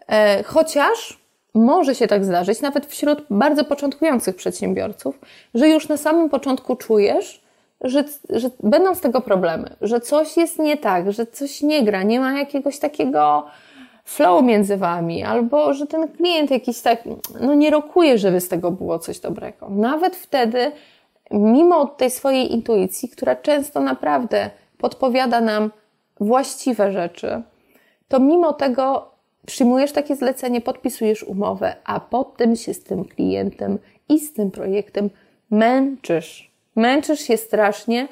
e, chociaż może się tak zdarzyć, nawet wśród bardzo początkujących przedsiębiorców, że już na samym początku czujesz, że, że będą z tego problemy, że coś jest nie tak, że coś nie gra, nie ma jakiegoś takiego flow między wami, albo że ten klient jakiś tak, no nie rokuje, żeby z tego było coś dobrego. Nawet wtedy, mimo tej swojej intuicji, która często naprawdę podpowiada nam właściwe rzeczy, to mimo tego przyjmujesz takie zlecenie, podpisujesz umowę, a potem się z tym klientem i z tym projektem męczysz. Męczysz się strasznie,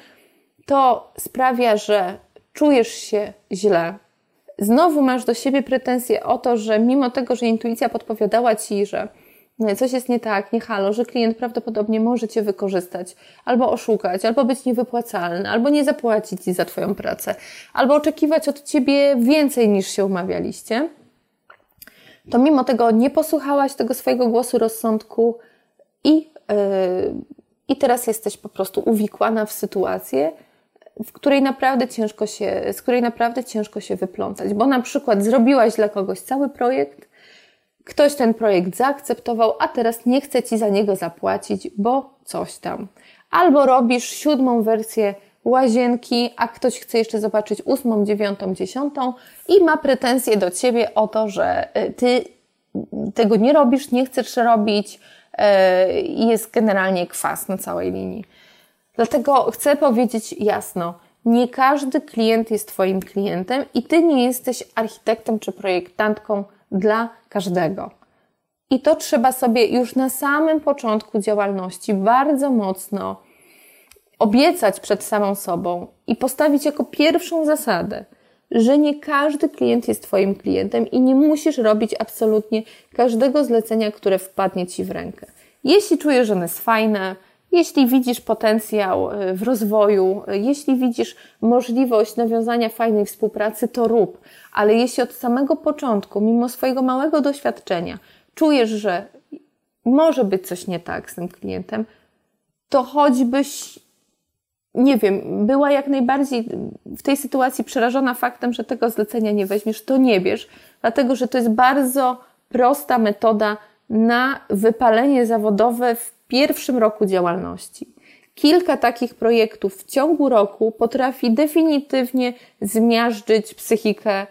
to sprawia, że czujesz się źle. Znowu masz do siebie pretensje o to, że mimo tego, że intuicja podpowiadała ci, że no coś jest nie tak, nie halo, że klient prawdopodobnie może cię wykorzystać, albo oszukać, albo być niewypłacalny, albo nie zapłacić ci za twoją pracę, albo oczekiwać od ciebie więcej niż się umawialiście, to mimo tego nie posłuchałaś tego swojego głosu rozsądku i, yy, i teraz jesteś po prostu uwikłana w sytuację, w której naprawdę ciężko się, z której naprawdę ciężko się wyplątać, bo na przykład zrobiłaś dla kogoś cały projekt, ktoś ten projekt zaakceptował, a teraz nie chce ci za niego zapłacić, bo coś tam. Albo robisz siódmą wersję łazienki, a ktoś chce jeszcze zobaczyć ósmą, dziewiątą, dziesiątą i ma pretensje do ciebie o to, że y, ty tego nie robisz, nie chcesz robić y, i jest generalnie kwas na całej linii. Dlatego chcę powiedzieć jasno, nie każdy klient jest Twoim klientem i Ty nie jesteś architektem czy projektantką dla każdego. I to trzeba sobie już na samym początku działalności bardzo mocno obiecać przed samą sobą i postawić jako pierwszą zasadę, że nie każdy klient jest Twoim klientem i nie musisz robić absolutnie każdego zlecenia, które wpadnie Ci w rękę. Jeśli czujesz, że ono jest fajne, jeśli widzisz potencjał y, w rozwoju, y, jeśli widzisz możliwość nawiązania fajnej współpracy, to rób. Ale jeśli od samego początku, mimo swojego małego doświadczenia, czujesz, że może być coś nie tak z tym klientem, to choćbyś, nie wiem, była jak najbardziej w tej sytuacji przerażona faktem, że tego zlecenia nie weźmiesz, to nie bierz, dlatego że to jest bardzo prosta metoda na wypalenie zawodowe w pierwszym roku działalności. Kilka takich projektów w ciągu roku potrafi definitywnie zmiażdżyć psychikę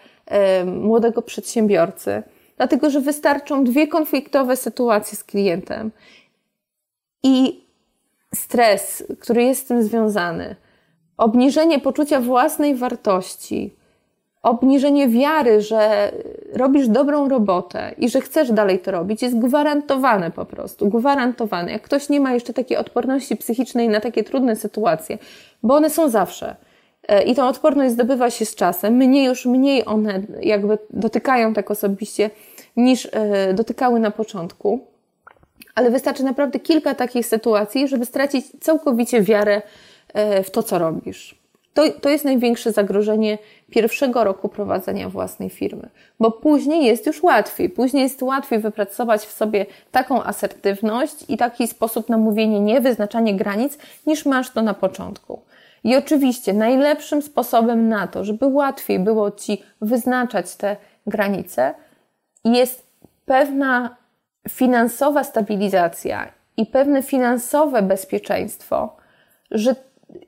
młodego przedsiębiorcy, dlatego że wystarczą dwie konfliktowe sytuacje z klientem i stres, który jest z tym związany, obniżenie poczucia własnej wartości, obniżenie wiary, że robisz dobrą robotę i że chcesz dalej to robić, jest gwarantowane po prostu, gwarantowane. Jak ktoś nie ma jeszcze takiej odporności psychicznej na takie trudne sytuacje, bo one są zawsze. E, I tą odporność zdobywa się z czasem. Mnie już mniej one jakby dotykają tak osobiście niż e, dotykały na początku. Ale wystarczy naprawdę kilka takich sytuacji, żeby stracić całkowicie wiarę e, w to, co robisz. To, to jest największe zagrożenie pierwszego roku prowadzenia własnej firmy, bo później jest już łatwiej. Później jest łatwiej wypracować w sobie taką asertywność i taki sposób na mówienie nie, wyznaczanie granic, niż masz to na początku. I oczywiście najlepszym sposobem na to, żeby łatwiej było Ci wyznaczać te granice, jest pewna finansowa stabilizacja i pewne finansowe bezpieczeństwo, że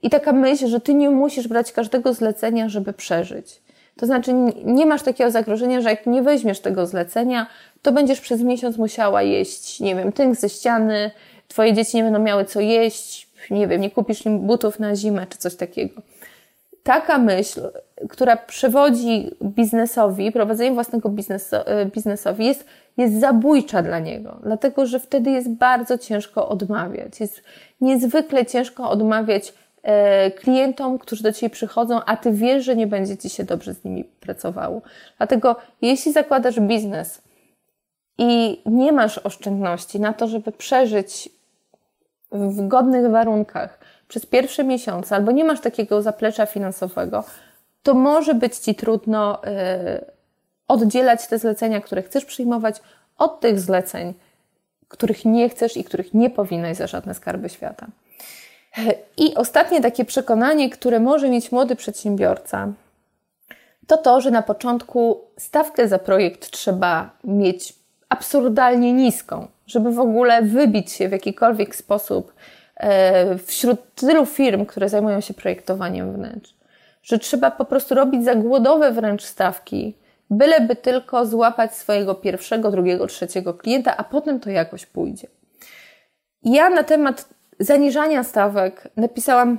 i taka myśl, że ty nie musisz brać każdego zlecenia, żeby przeżyć. To znaczy, nie masz takiego zagrożenia, że jak nie weźmiesz tego zlecenia, to będziesz przez miesiąc musiała jeść, nie wiem, tynk ze ściany, twoje dzieci nie będą miały co jeść, nie wiem, nie kupisz im butów na zimę czy coś takiego. Taka myśl, która przewodzi biznesowi, prowadzenie własnego biznesu, biznesowi jest, jest zabójcza dla niego, dlatego że wtedy jest bardzo ciężko odmawiać. Jest niezwykle ciężko odmawiać E, klientom, którzy do Ciebie przychodzą, a Ty wiesz, że nie będzie Ci się dobrze z nimi pracowało. Dlatego, jeśli zakładasz biznes i nie masz oszczędności na to, żeby przeżyć w godnych warunkach przez pierwsze miesiące, albo nie masz takiego zaplecza finansowego, to może być Ci trudno e, oddzielać te zlecenia, które chcesz przyjmować, od tych zleceń, których nie chcesz i których nie powinnaś za żadne skarby świata. I ostatnie takie przekonanie, które może mieć młody przedsiębiorca, to to, że na początku stawkę za projekt trzeba mieć absurdalnie niską, żeby w ogóle wybić się w jakikolwiek sposób e, wśród tylu firm, które zajmują się projektowaniem wnętrz, że trzeba po prostu robić zagłodowe wręcz stawki, byleby tylko złapać swojego pierwszego, drugiego, trzeciego klienta, a potem to jakoś pójdzie. Ja na temat zaniżania stawek napisałam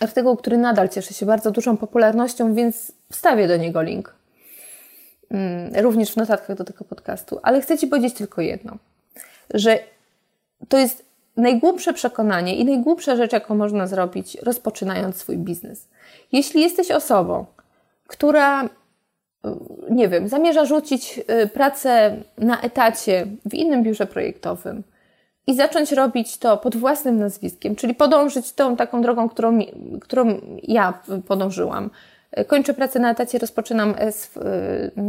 artykuł, który nadal cieszy się bardzo dużą popularnością, więc wstawię do niego link. Mm, również w notatkach do tego podcastu. Ale chcę Ci powiedzieć tylko jedno, że to jest najgłupsze przekonanie i najgłupsza rzecz, jaką można zrobić, rozpoczynając swój biznes. Jeśli jesteś osobą, która, nie wiem, zamierza rzucić y, pracę na etacie w innym biurze projektowym, i zacząć robić to pod własnym nazwiskiem, czyli podążyć tą taką drogą, którą, którą ja podążyłam. Kończę pracę na etacie, rozpoczynam e, sw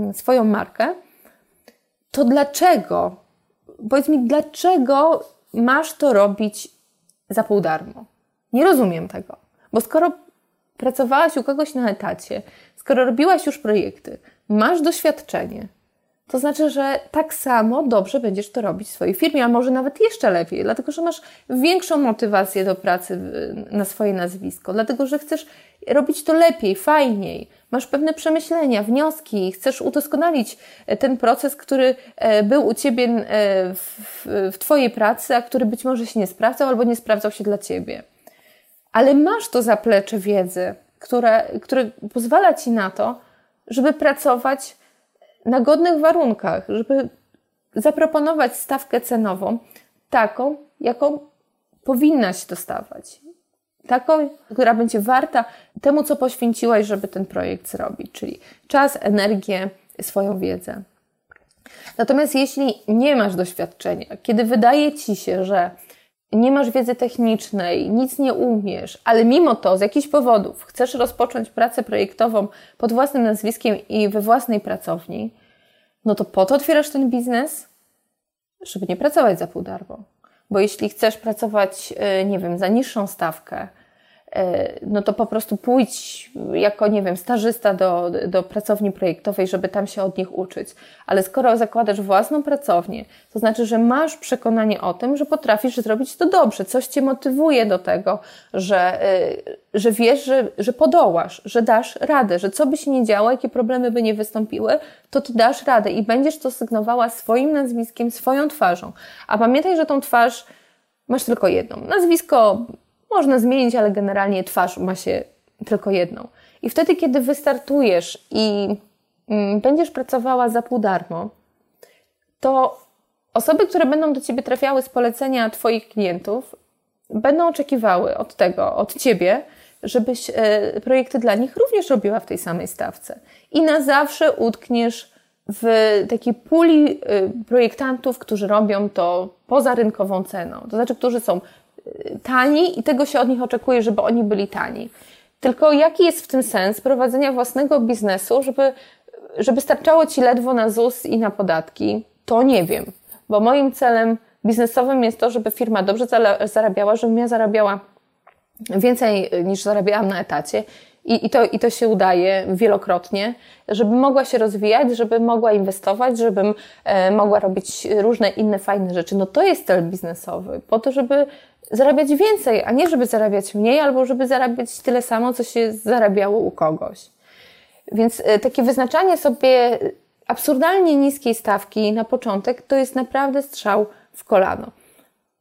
e, swoją markę. To dlaczego? Powiedz mi, dlaczego masz to robić za pół darmo? Nie rozumiem tego. Bo skoro pracowałaś u kogoś na etacie, skoro robiłaś już projekty, masz doświadczenie, to znaczy, że tak samo dobrze będziesz to robić w swojej firmie, a może nawet jeszcze lepiej, dlatego że masz większą motywację do pracy na swoje nazwisko, dlatego że chcesz robić to lepiej, fajniej, masz pewne przemyślenia, wnioski, chcesz udoskonalić e, ten proces, który e, był u ciebie e, w, w Twojej pracy, a który być może się nie sprawdzał albo nie sprawdzał się dla ciebie. Ale masz to zaplecze wiedzy, które, które pozwala ci na to, żeby pracować na godnych warunkach, żeby zaproponować stawkę cenową taką, jaką powinnaś dostawać. Taką, która będzie warta temu, co poświęciłaś, żeby ten projekt zrobić, czyli czas, energię, swoją wiedzę. Natomiast jeśli nie masz doświadczenia, kiedy wydaje ci się, że nie masz wiedzy technicznej, nic nie umiesz, ale mimo to z jakichś powodów chcesz rozpocząć pracę projektową pod własnym nazwiskiem i we własnej pracowni, no to po to otwierasz ten biznes, żeby nie pracować za pół darmo. Bo jeśli chcesz pracować, e, nie wiem, za niższą stawkę, no to po prostu pójdź jako, nie wiem, stażysta do, do pracowni projektowej, żeby tam się od nich uczyć. Ale skoro zakładasz własną pracownię, to znaczy, że masz przekonanie o tym, że potrafisz zrobić to dobrze, coś cię motywuje do tego, że, e, że wiesz, że, że podołasz, że dasz radę, że co by się nie działo, jakie problemy by nie wystąpiły, to ty dasz radę i będziesz to sygnowała swoim nazwiskiem, swoją twarzą. A pamiętaj, że tą twarz masz tylko jedną. Nazwisko można zmienić, ale generalnie twarz ma się tylko jedną. I wtedy, kiedy wystartujesz i mm, będziesz pracowała za pół darmo, to osoby, które będą do Ciebie trafiały z polecenia Twoich klientów, będą oczekiwały od tego, od Ciebie, żebyś e, projekty dla nich również robiła w tej samej stawce. I na zawsze utkniesz w takiej puli e, projektantów, którzy robią to poza rynkową ceną. To znaczy, którzy są tani i tego się od nich oczekuje, żeby oni byli tani. Tylko jaki jest w tym sens prowadzenia własnego biznesu, żeby, żeby starczało ci ledwo na ZUS i na podatki? To nie wiem, bo moim celem biznesowym jest to, żeby firma dobrze zarabiała, żebym ja zarabiała więcej niż zarabiałam na etacie i, i, to, I to się udaje wielokrotnie, żeby mogła się rozwijać, żeby mogła inwestować, żebym e, mogła robić różne inne fajne rzeczy. No to jest cel biznesowy, po to, żeby zarabiać więcej, a nie żeby zarabiać mniej, albo żeby zarabiać tyle samo, co się zarabiało u kogoś. Więc e, takie wyznaczanie sobie absurdalnie niskiej stawki na początek to jest naprawdę strzał w kolano.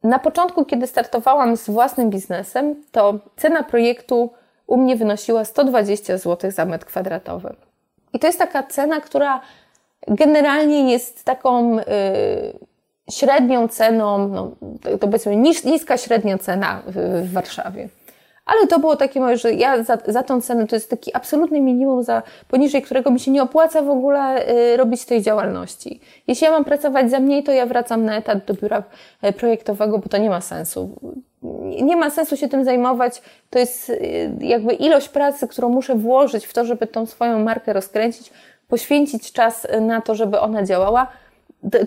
Na początku, kiedy startowałam z własnym biznesem, to cena projektu u mnie wynosiła 120 zł za metr kwadratowy. I to jest taka cena, która generalnie jest taką yy, średnią ceną, no, to powiedzmy nis, niska średnia cena w, w Warszawie. Ale to było takie moje, że ja za, za tą cenę to jest taki absolutny minimum, za, poniżej którego mi się nie opłaca w ogóle y, robić tej działalności. Jeśli ja mam pracować za mniej, to ja wracam na etat do biura y, projektowego, bo to nie ma sensu. Nie ma sensu się tym zajmować. To jest y, jakby ilość pracy, którą muszę włożyć w to, żeby tą swoją markę rozkręcić, poświęcić czas na to, żeby ona działała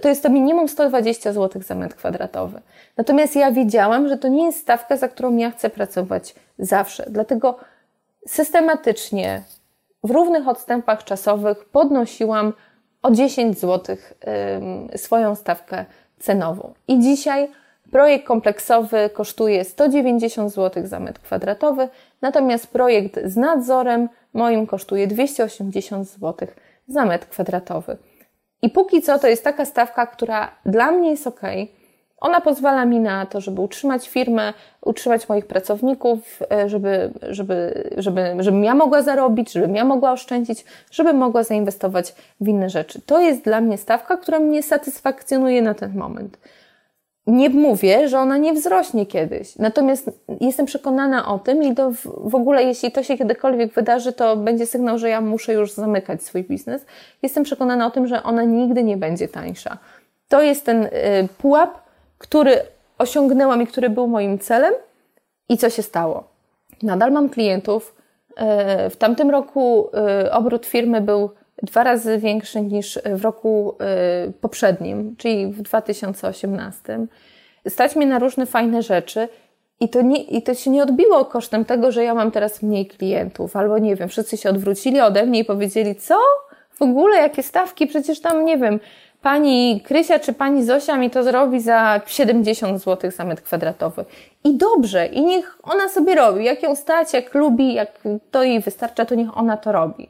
to jest to minimum 120 zł za metr kwadratowy. Natomiast ja wiedziałam, że to nie jest stawka, za którą ja chcę pracować zawsze. Dlatego systematycznie w równych odstępach czasowych podnosiłam o 10 zł swoją stawkę cenową. I dzisiaj Projekt kompleksowy kosztuje 190 zł za metr kwadratowy, natomiast projekt z nadzorem moim kosztuje 280 zł za metr kwadratowy. I póki co to jest taka stawka, która dla mnie jest ok. Ona pozwala mi na to, żeby utrzymać firmę, utrzymać moich pracowników, e, żeby, żeby, żeby, żebym ja mogła zarobić, żebym ja mogła oszczędzić, żebym mogła zainwestować w inne rzeczy. To jest dla mnie stawka, która mnie satysfakcjonuje na ten moment. Nie mówię, że ona nie wzrośnie kiedyś, natomiast jestem przekonana o tym i to w ogóle, jeśli to się kiedykolwiek wydarzy, to będzie sygnał, że ja muszę już zamykać swój biznes. Jestem przekonana o tym, że ona nigdy nie będzie tańsza. To jest ten y, pułap, który osiągnęłam i który był moim celem. I co się stało? Nadal mam klientów. Y, w tamtym roku y, obrót firmy był dwa razy większy niż w roku y, poprzednim, czyli w 2018. Stać mnie na różne fajne rzeczy i to, nie, I to się nie odbiło kosztem tego, że ja mam teraz mniej klientów, albo nie wiem, wszyscy się odwrócili ode mnie i powiedzieli, co? W ogóle jakie stawki? Przecież tam, nie wiem, pani Krysia czy pani Zosia mi to zrobi za 70 zł za metr kwadratowy. I dobrze, i niech ona sobie robi. Jak ją stać, jak lubi, jak to jej wystarcza, to niech ona to robi.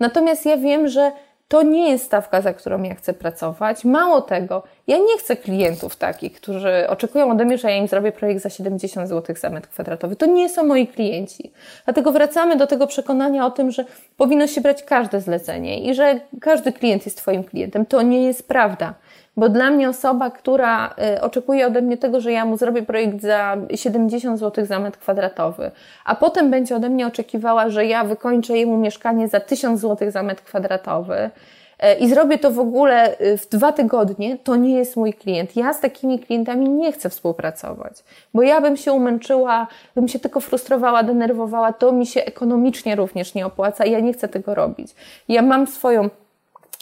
Natomiast ja wiem, że to nie jest stawka, za którą ja chcę pracować. Mało tego, ja nie chcę klientów takich, którzy oczekują ode mnie, że ja im zrobię projekt za 70 zł za metr kwadratowy. To nie są moi klienci. Dlatego wracamy do tego przekonania o tym, że powinno się brać każde zlecenie i że każdy klient jest Twoim klientem. To nie jest prawda. Bo dla mnie osoba, która y, oczekuje ode mnie tego, że ja mu zrobię projekt za 70 zł za metr kwadratowy, a potem będzie ode mnie oczekiwała, że ja wykończę jemu mieszkanie za 1000 zł za metr kwadratowy, y, i zrobię to w ogóle y, w dwa tygodnie, to nie jest mój klient. Ja z takimi klientami nie chcę współpracować, bo ja bym się umęczyła, bym się tylko frustrowała, denerwowała, to mi się ekonomicznie również nie opłaca i ja nie chcę tego robić. Ja mam swoją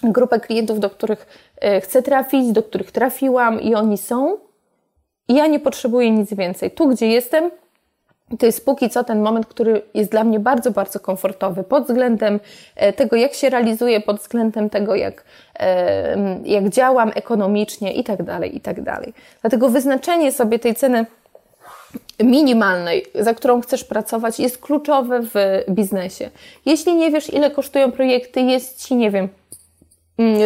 grupę klientów, do których e, chcę trafić, do których trafiłam i oni są. I ja nie potrzebuję nic więcej. Tu, gdzie jestem, to jest póki co ten moment, który jest dla mnie bardzo, bardzo komfortowy pod względem e, tego, jak się realizuję, pod względem tego, jak, e, jak działam ekonomicznie i tak dalej, i tak dalej. Dlatego wyznaczenie sobie tej ceny minimalnej, za którą chcesz pracować, jest kluczowe w biznesie. Jeśli nie wiesz, ile kosztują projekty, jest ci, nie wiem,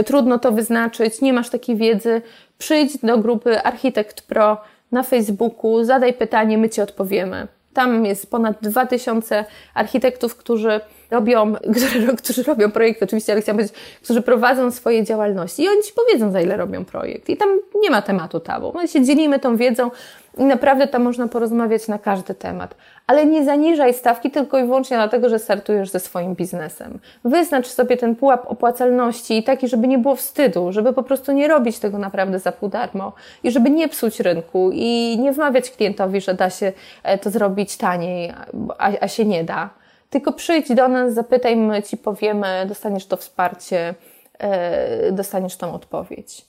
trudno to wyznaczyć, nie masz takiej wiedzy, przyjdź do grupy Architekt Pro na Facebooku, zadaj pytanie, my Ci odpowiemy. Tam jest ponad 2000 architektów, którzy robią, <laughs> którzy, którzy robią projekt, oczywiście, ale chciałam powiedzieć, którzy prowadzą swoje działalności i oni Ci powiedzą, za ile robią projekt. I tam nie ma tematu tabu. My się dzielimy tą wiedzą i naprawdę tam można porozmawiać na każdy temat. Ale nie zaniżaj stawki tylko i wyłącznie dlatego, że startujesz ze swoim biznesem. Wyznacz sobie ten pułap opłacalności i taki, żeby nie było wstydu, żeby po prostu nie robić tego naprawdę za pół darmo i żeby nie psuć rynku i nie wmawiać klientowi, że da się e, to zrobić taniej, a, a się nie da tylko przyjdź do nas, zapytaj, my Ci powiemy, dostaniesz to wsparcie, yy, dostaniesz tą odpowiedź.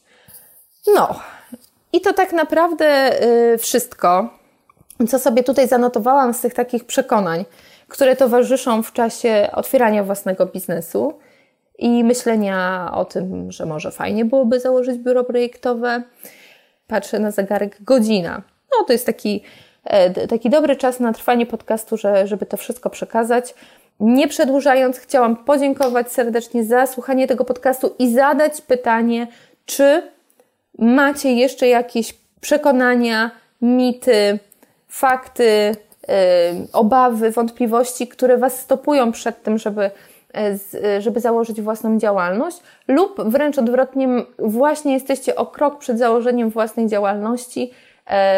No, i to tak naprawdę yy, wszystko, co sobie tutaj zanotowałam z tych takich przekonań, które towarzyszą w czasie otwierania własnego biznesu i myślenia o tym, że może fajnie byłoby założyć biuro projektowe. Patrzę na zegarek godzina. No, to jest taki E, taki dobry czas na trwanie podcastu, że, żeby to wszystko przekazać. Nie przedłużając, chciałam podziękować serdecznie za słuchanie tego podcastu i zadać pytanie, czy macie jeszcze jakieś przekonania, mity, fakty, yy, obawy, wątpliwości, które Was stopują przed tym, żeby, yy, żeby założyć własną działalność, lub wręcz odwrotnie, właśnie jesteście o krok przed założeniem własnej działalności E,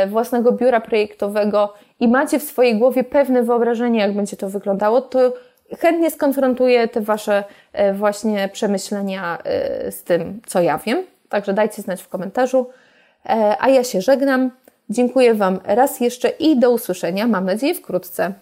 własnego biura projektowego i macie w swojej głowie pewne wyobrażenie, jak będzie to wyglądało, to chętnie skonfrontuję te Wasze e, właśnie przemyślenia e, z tym, co ja wiem. Także dajcie znać w komentarzu. A ja się żegnam. Dziękuję Wam raz jeszcze i do usłyszenia, mam nadzieję, wkrótce.